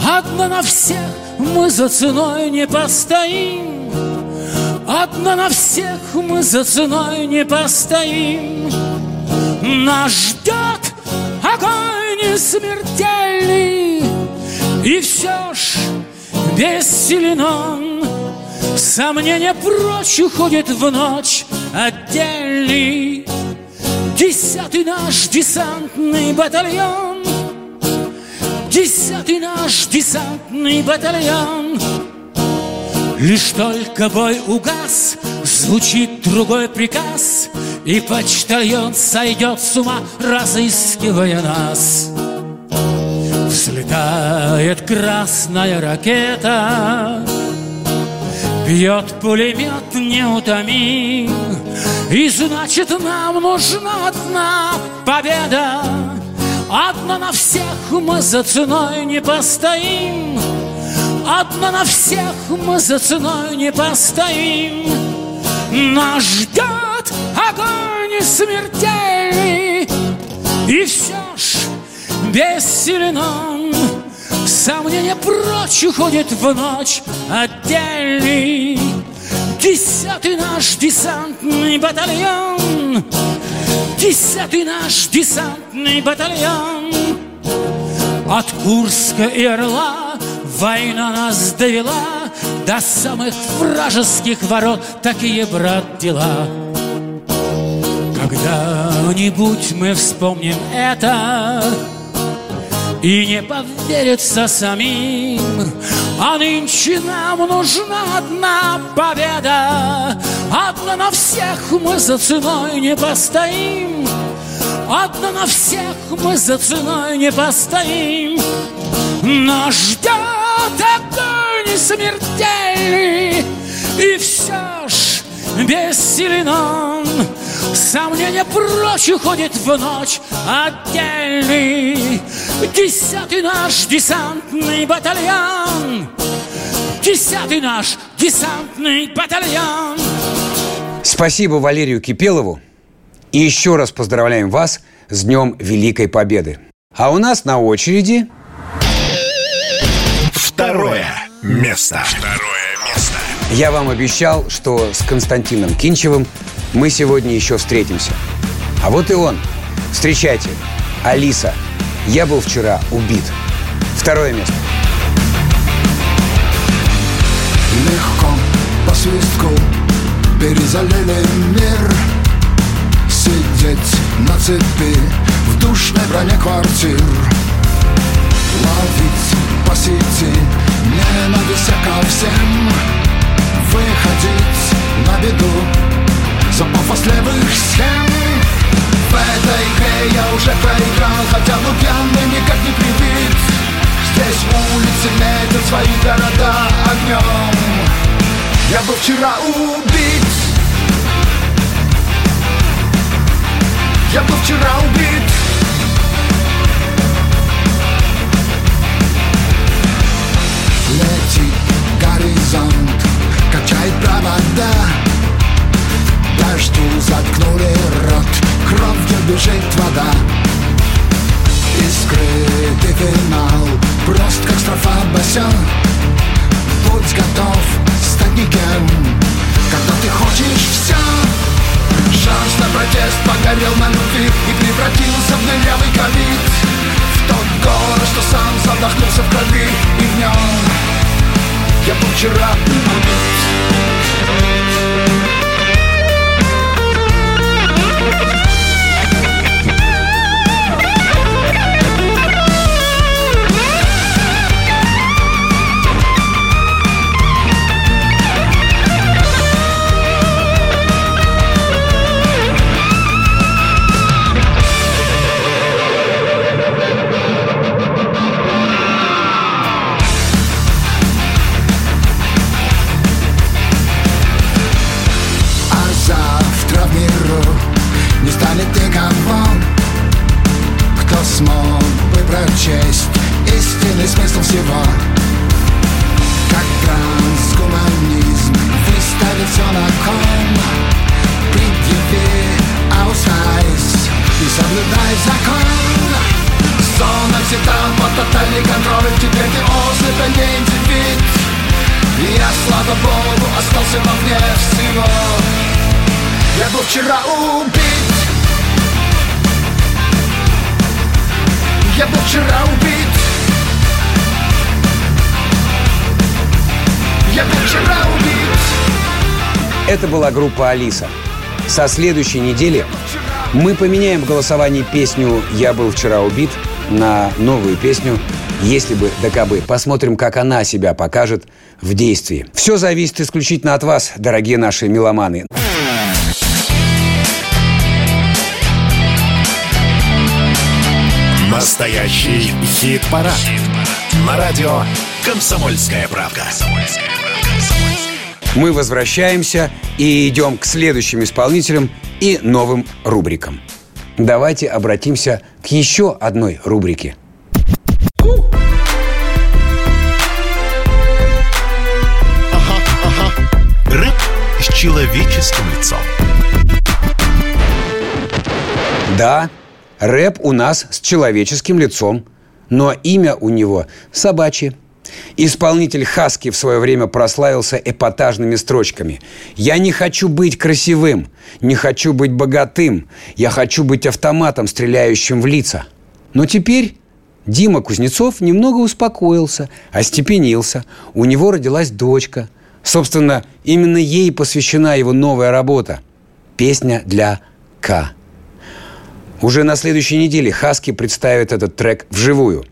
Одна на всех мы за ценой не постоим. Одна на всех мы за ценой не постоим. Нас ждет огонь несмертельный И все ж бессилен он. Сомнения прочь уходит в ночь отдельный Десятый наш десантный батальон. Десятый наш десантный батальон. Лишь только бой угас, звучит другой приказ И почтальон сойдет с ума, разыскивая нас. Взлетает красная ракета Бьет пулемет неутомим И значит нам нужна одна победа. Одна на всех мы за ценой не постоим. Одна на всех мы за ценой не постоим. Нас ждет огонь смертельный И все ж бессилен он. Сомнения прочь уходит в ночь отдельный Десятый наш десантный батальон. Десятый наш десантный батальон. От Курска и Орла война нас довела. До самых вражеских ворот Такие, брат, дела. Когда-нибудь мы вспомним это и не поверится самим. А нынче нам нужна одна победа. Одна на всех мы за ценой не постоим. Одна на всех мы за ценой не постоим. Нас ждет огонь смертельный И все ж бессилен он Сомнение прочь уходит в ночь отдельный Десятый наш десантный батальон Десятый наш десантный батальон Спасибо Валерию Кипелову. И еще раз поздравляем вас с Днем Великой Победы. А у нас на очереди... Второе место. Второе место. Я вам обещал, что с Константином Кинчевым мы сегодня еще встретимся. А вот и он. Встречайте. Алиса. Я был вчера убит. Второе место. Легко по свистку перезалили мир Сидеть на цепи в душной броне квартир Ловить по сети ненависть ко всем Выходить на беду. Запав левых схем. В этой игре я уже проиграл Хотя был пьяный никак не привит Здесь улицы метят свои города огнем. Я был вчера убит. Я был вчера убит. Летит горизонт, качает провода Дождю заткнули рот, кровью бежит вода. И скрытый финал, прост как строфа басен. Будь готов стать никем, когда ты хочешь все Шанс на протест погорел на любви И превратился в дырявый ковид. В тот город, что сам задохнулся в крови И в нем я был вчера бы прочесть истинный смысл всего. Как трансгуманизм выставит все на кон. Предъяви аусвайс и соблюдай закон. Зона взята под тотальный контроль. Теперь ты ослеп, а не индивид. Я, слава богу, остался вовне всего. Я был вчера убит Я был вчера убит Я был вчера убит Это была группа «Алиса». Со следующей недели мы поменяем в голосовании песню «Я был вчера убит» на новую песню «Если бы да кабы». Посмотрим, как она себя покажет в действии. Все зависит исключительно от вас, дорогие наши меломаны. Настоящий хит-парад. На радио «Комсомольская правка». Мы возвращаемся и идем к следующим исполнителям и новым рубрикам. Давайте обратимся к еще одной рубрике. Рэп с человеческим лицом. Да, рэп у нас с человеческим лицом, но имя у него собачье. Исполнитель Хаски в свое время прославился эпатажными строчками. «Я не хочу быть красивым, не хочу быть богатым, я хочу быть автоматом, стреляющим в лица». Но теперь Дима Кузнецов немного успокоился, остепенился. У него родилась дочка. Собственно, именно ей посвящена его новая работа. Песня для К. Уже на следующей неделе Хаски представит этот трек вживую.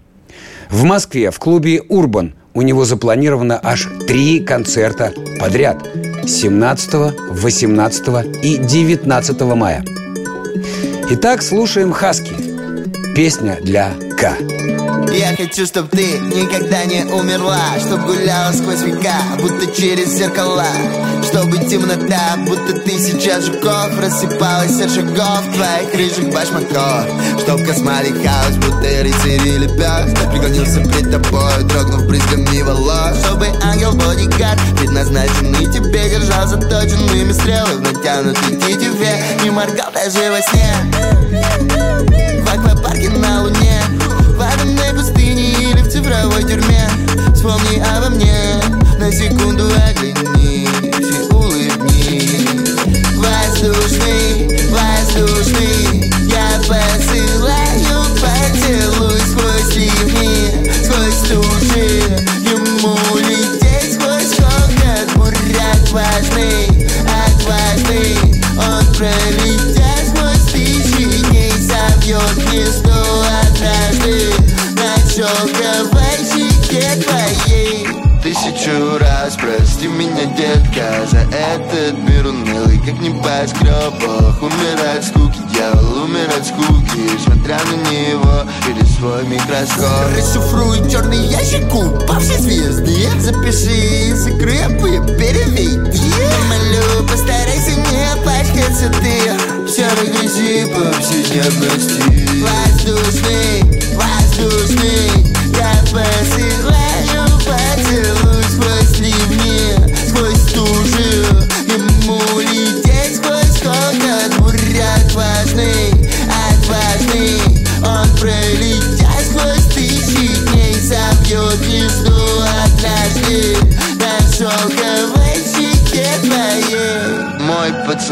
В Москве в клубе «Урбан» у него запланировано аж три концерта подряд – 17, 18 и 19 мая. Итак, слушаем Хаски. Песня для К. Я хочу, чтоб ты никогда не умерла Чтоб гуляла сквозь века, будто через зеркала Чтобы темнота, будто сейчас жуков Рассыпалась от шагов твоих рыжих башмаков Чтоб космали хаос, будто пес Чтоб преклонился пред тобой, дрогнув брызгами волос Чтобы ангел-бодигард, предназначенный тебе Держал заточенными стрелы в натянутой тетиве Не моргал даже во сне цифровой тюрьме. Вспомни обо мне, на секунду оглянись и улыбнись. Воздушный, воздушный Я посылаю поцелуй сквозь детка За этот мир унылый, как небоскребах Умирать скуки, дьявол, умирать скуки Смотря на него через свой микроскоп. Расшифруй черный ящик, упавшей звезды. Запиши, закрепы, переведи. Молю, постарайся не пачкаться ты Все грязи повседневности Воздушный, воздушный Я посылаю сквозь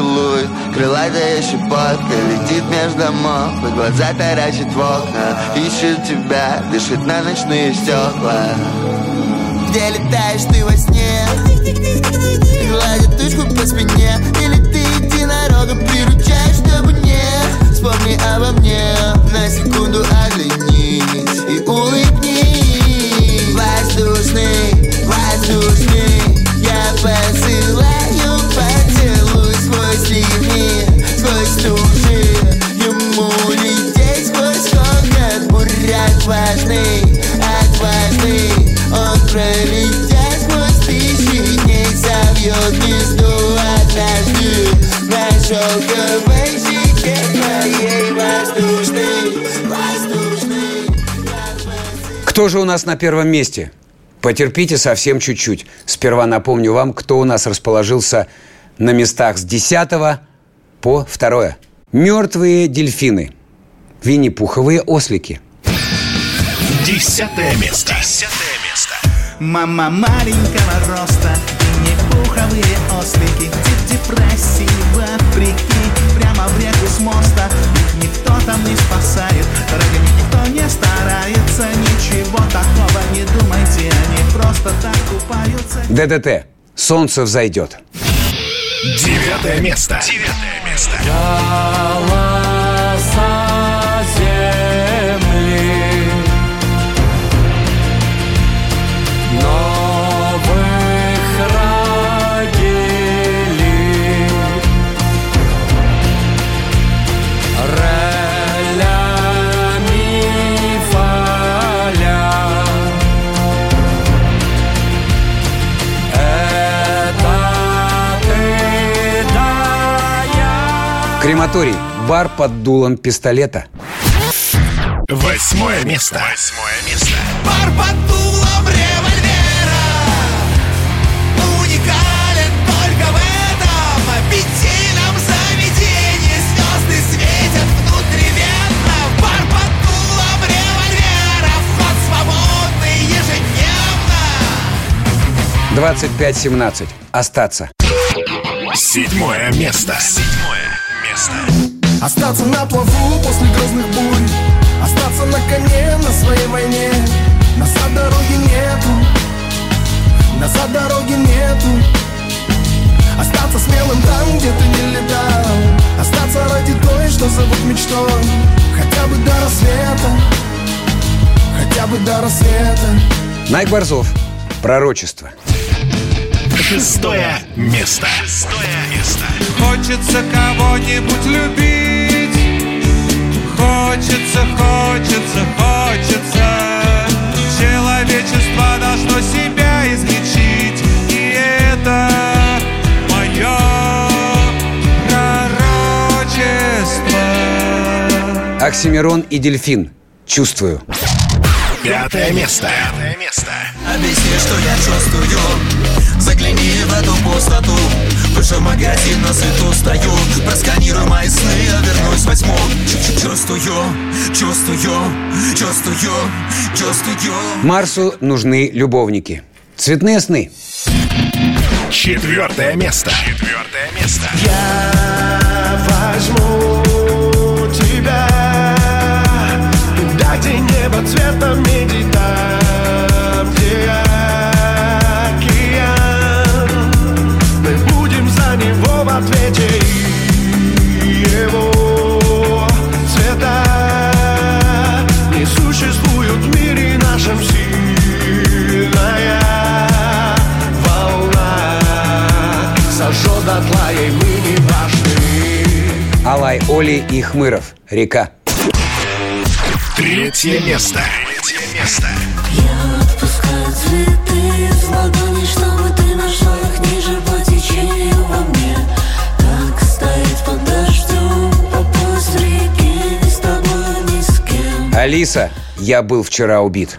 поцелуй, крылатая щепотка Летит между домов, и глаза таращит в окна. Ищет тебя, дышит на ночные стекла. Где летаешь ты во сне? Гладит тучку по спине Или ты единорога приручаешь, чтобы не Вспомни обо мне Кто же у нас на первом месте? Потерпите совсем чуть-чуть. Сперва напомню вам, кто у нас расположился на местах с 10 по 2. Мертвые дельфины. Винни-пуховые ослики. Десятое место. Десятое место. Мама маленького роста и непуховые ослики Где депрессии вопреки Прямо в реку с моста Их никто там не спасает Ради них никто не старается Ничего такого не думайте Они просто так купаются ДДТ. Солнце взойдет. Девятое место. Девятое место. Крематорий. Бар под дулом пистолета. Восьмое место. Восьмое место. Бар под дулом револьвера Уникален только в этом Аппетитном заведении Звезды светят внутривенно Бар под дулом револьвера Вход свободный ежедневно 25-17. Остаться. Седьмое место. Седьмое место. Остаться на плаву после грозных бурь Остаться на коне на своей войне Назад дороги нету Назад дороги нету Остаться смелым там, где ты не летал Остаться ради той, что зовут мечтой Хотя бы до рассвета Хотя бы до рассвета Найк Борзов. Пророчество. Шестое место. Шестое место. Хочется кого-нибудь любить Хочется, хочется, хочется Человечество должно себя излечить И это мое пророчество Оксимирон и дельфин. Чувствую. Пятое место. Пятое место. Объясни, что я чувствую Загляни в эту пустоту Выше в магазин на свету стою Просканируй мои сны, я вернусь восьму Чувствую, чувствую, чувствую, чувствую Марсу нужны любовники. Цветные сны. Четвертое место. Четвертое место. Я возьму тебя Туда, где небо цветом Алай Оли и Хмыров. Река. Третье место. Третье место. Я отпускаю цветы из ладони, чтобы ты нашла их ниже по течению во мне. Как стоит под дождем, по пояс в реке, ни с тобой, ни с кем. Алиса, я был вчера убит.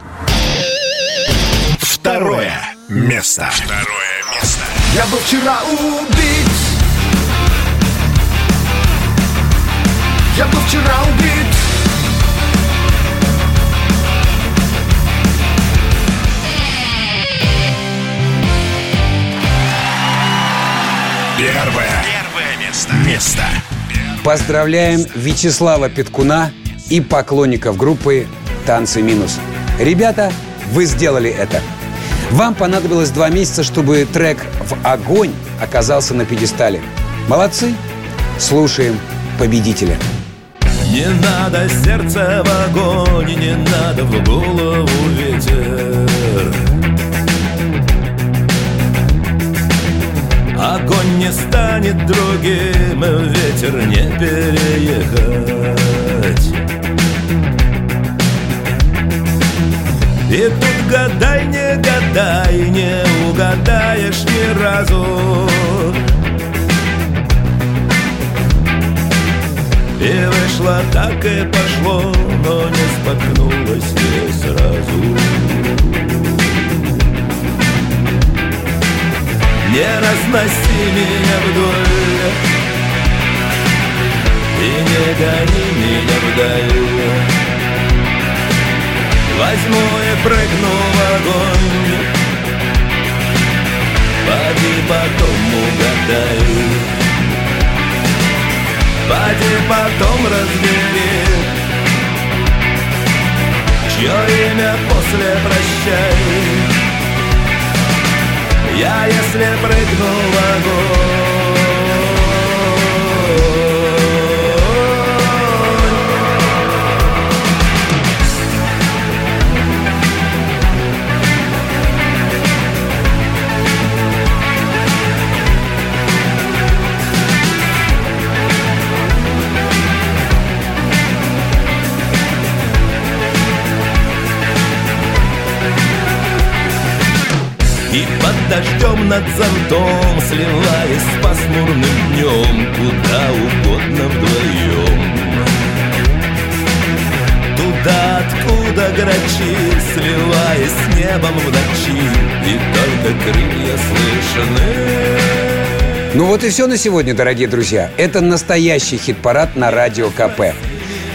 Второе место. Второе место. Я был вчера убит Я был вчера убит Первое. Первое место. Место. Поздравляем Вячеслава Петкуна и поклонников группы «Танцы минус». Ребята, вы сделали это. Вам понадобилось два месяца, чтобы трек «В огонь» оказался на пьедестале. Молодцы! Слушаем победителя. Не надо сердце в огонь, не надо в голову ветер. Огонь не станет другим, ветер не переехать. И тут гадай, не гадай, не угадаешь ни разу. И вышло так и пошло, но не споткнулось не сразу. Не разноси меня вдоль И не гони меня вдаль Возьму и прыгну в огонь Поди потом угадай Поди потом разбери Чье имя после прощай? Я, если прыгну в огонь дождем над зонтом, сливаясь с пасмурным днем, Куда угодно вдвоем. Туда, откуда грачи, сливаясь с небом в ночи, И только крылья слышны. Ну вот и все на сегодня, дорогие друзья. Это настоящий хит-парад на Радио КП.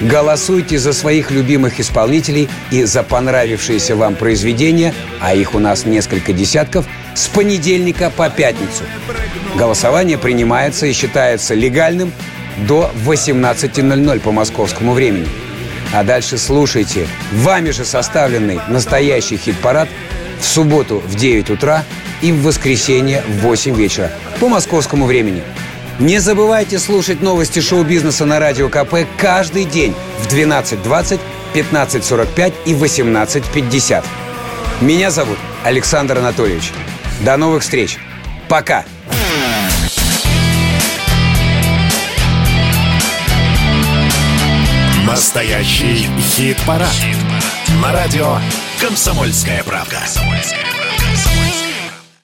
Голосуйте за своих любимых исполнителей и за понравившиеся вам произведения, а их у нас несколько десятков, с понедельника по пятницу. Голосование принимается и считается легальным до 18.00 по московскому времени. А дальше слушайте вами же составленный настоящий хит-парад в субботу в 9 утра и в воскресенье в 8 вечера по московскому времени. Не забывайте слушать новости шоу-бизнеса на Радио КП каждый день в 12.20, 15.45 и 18.50. Меня зовут Александр Анатольевич. До новых встреч. Пока. Настоящий хит-парад. На радио. «Комсомольская правка».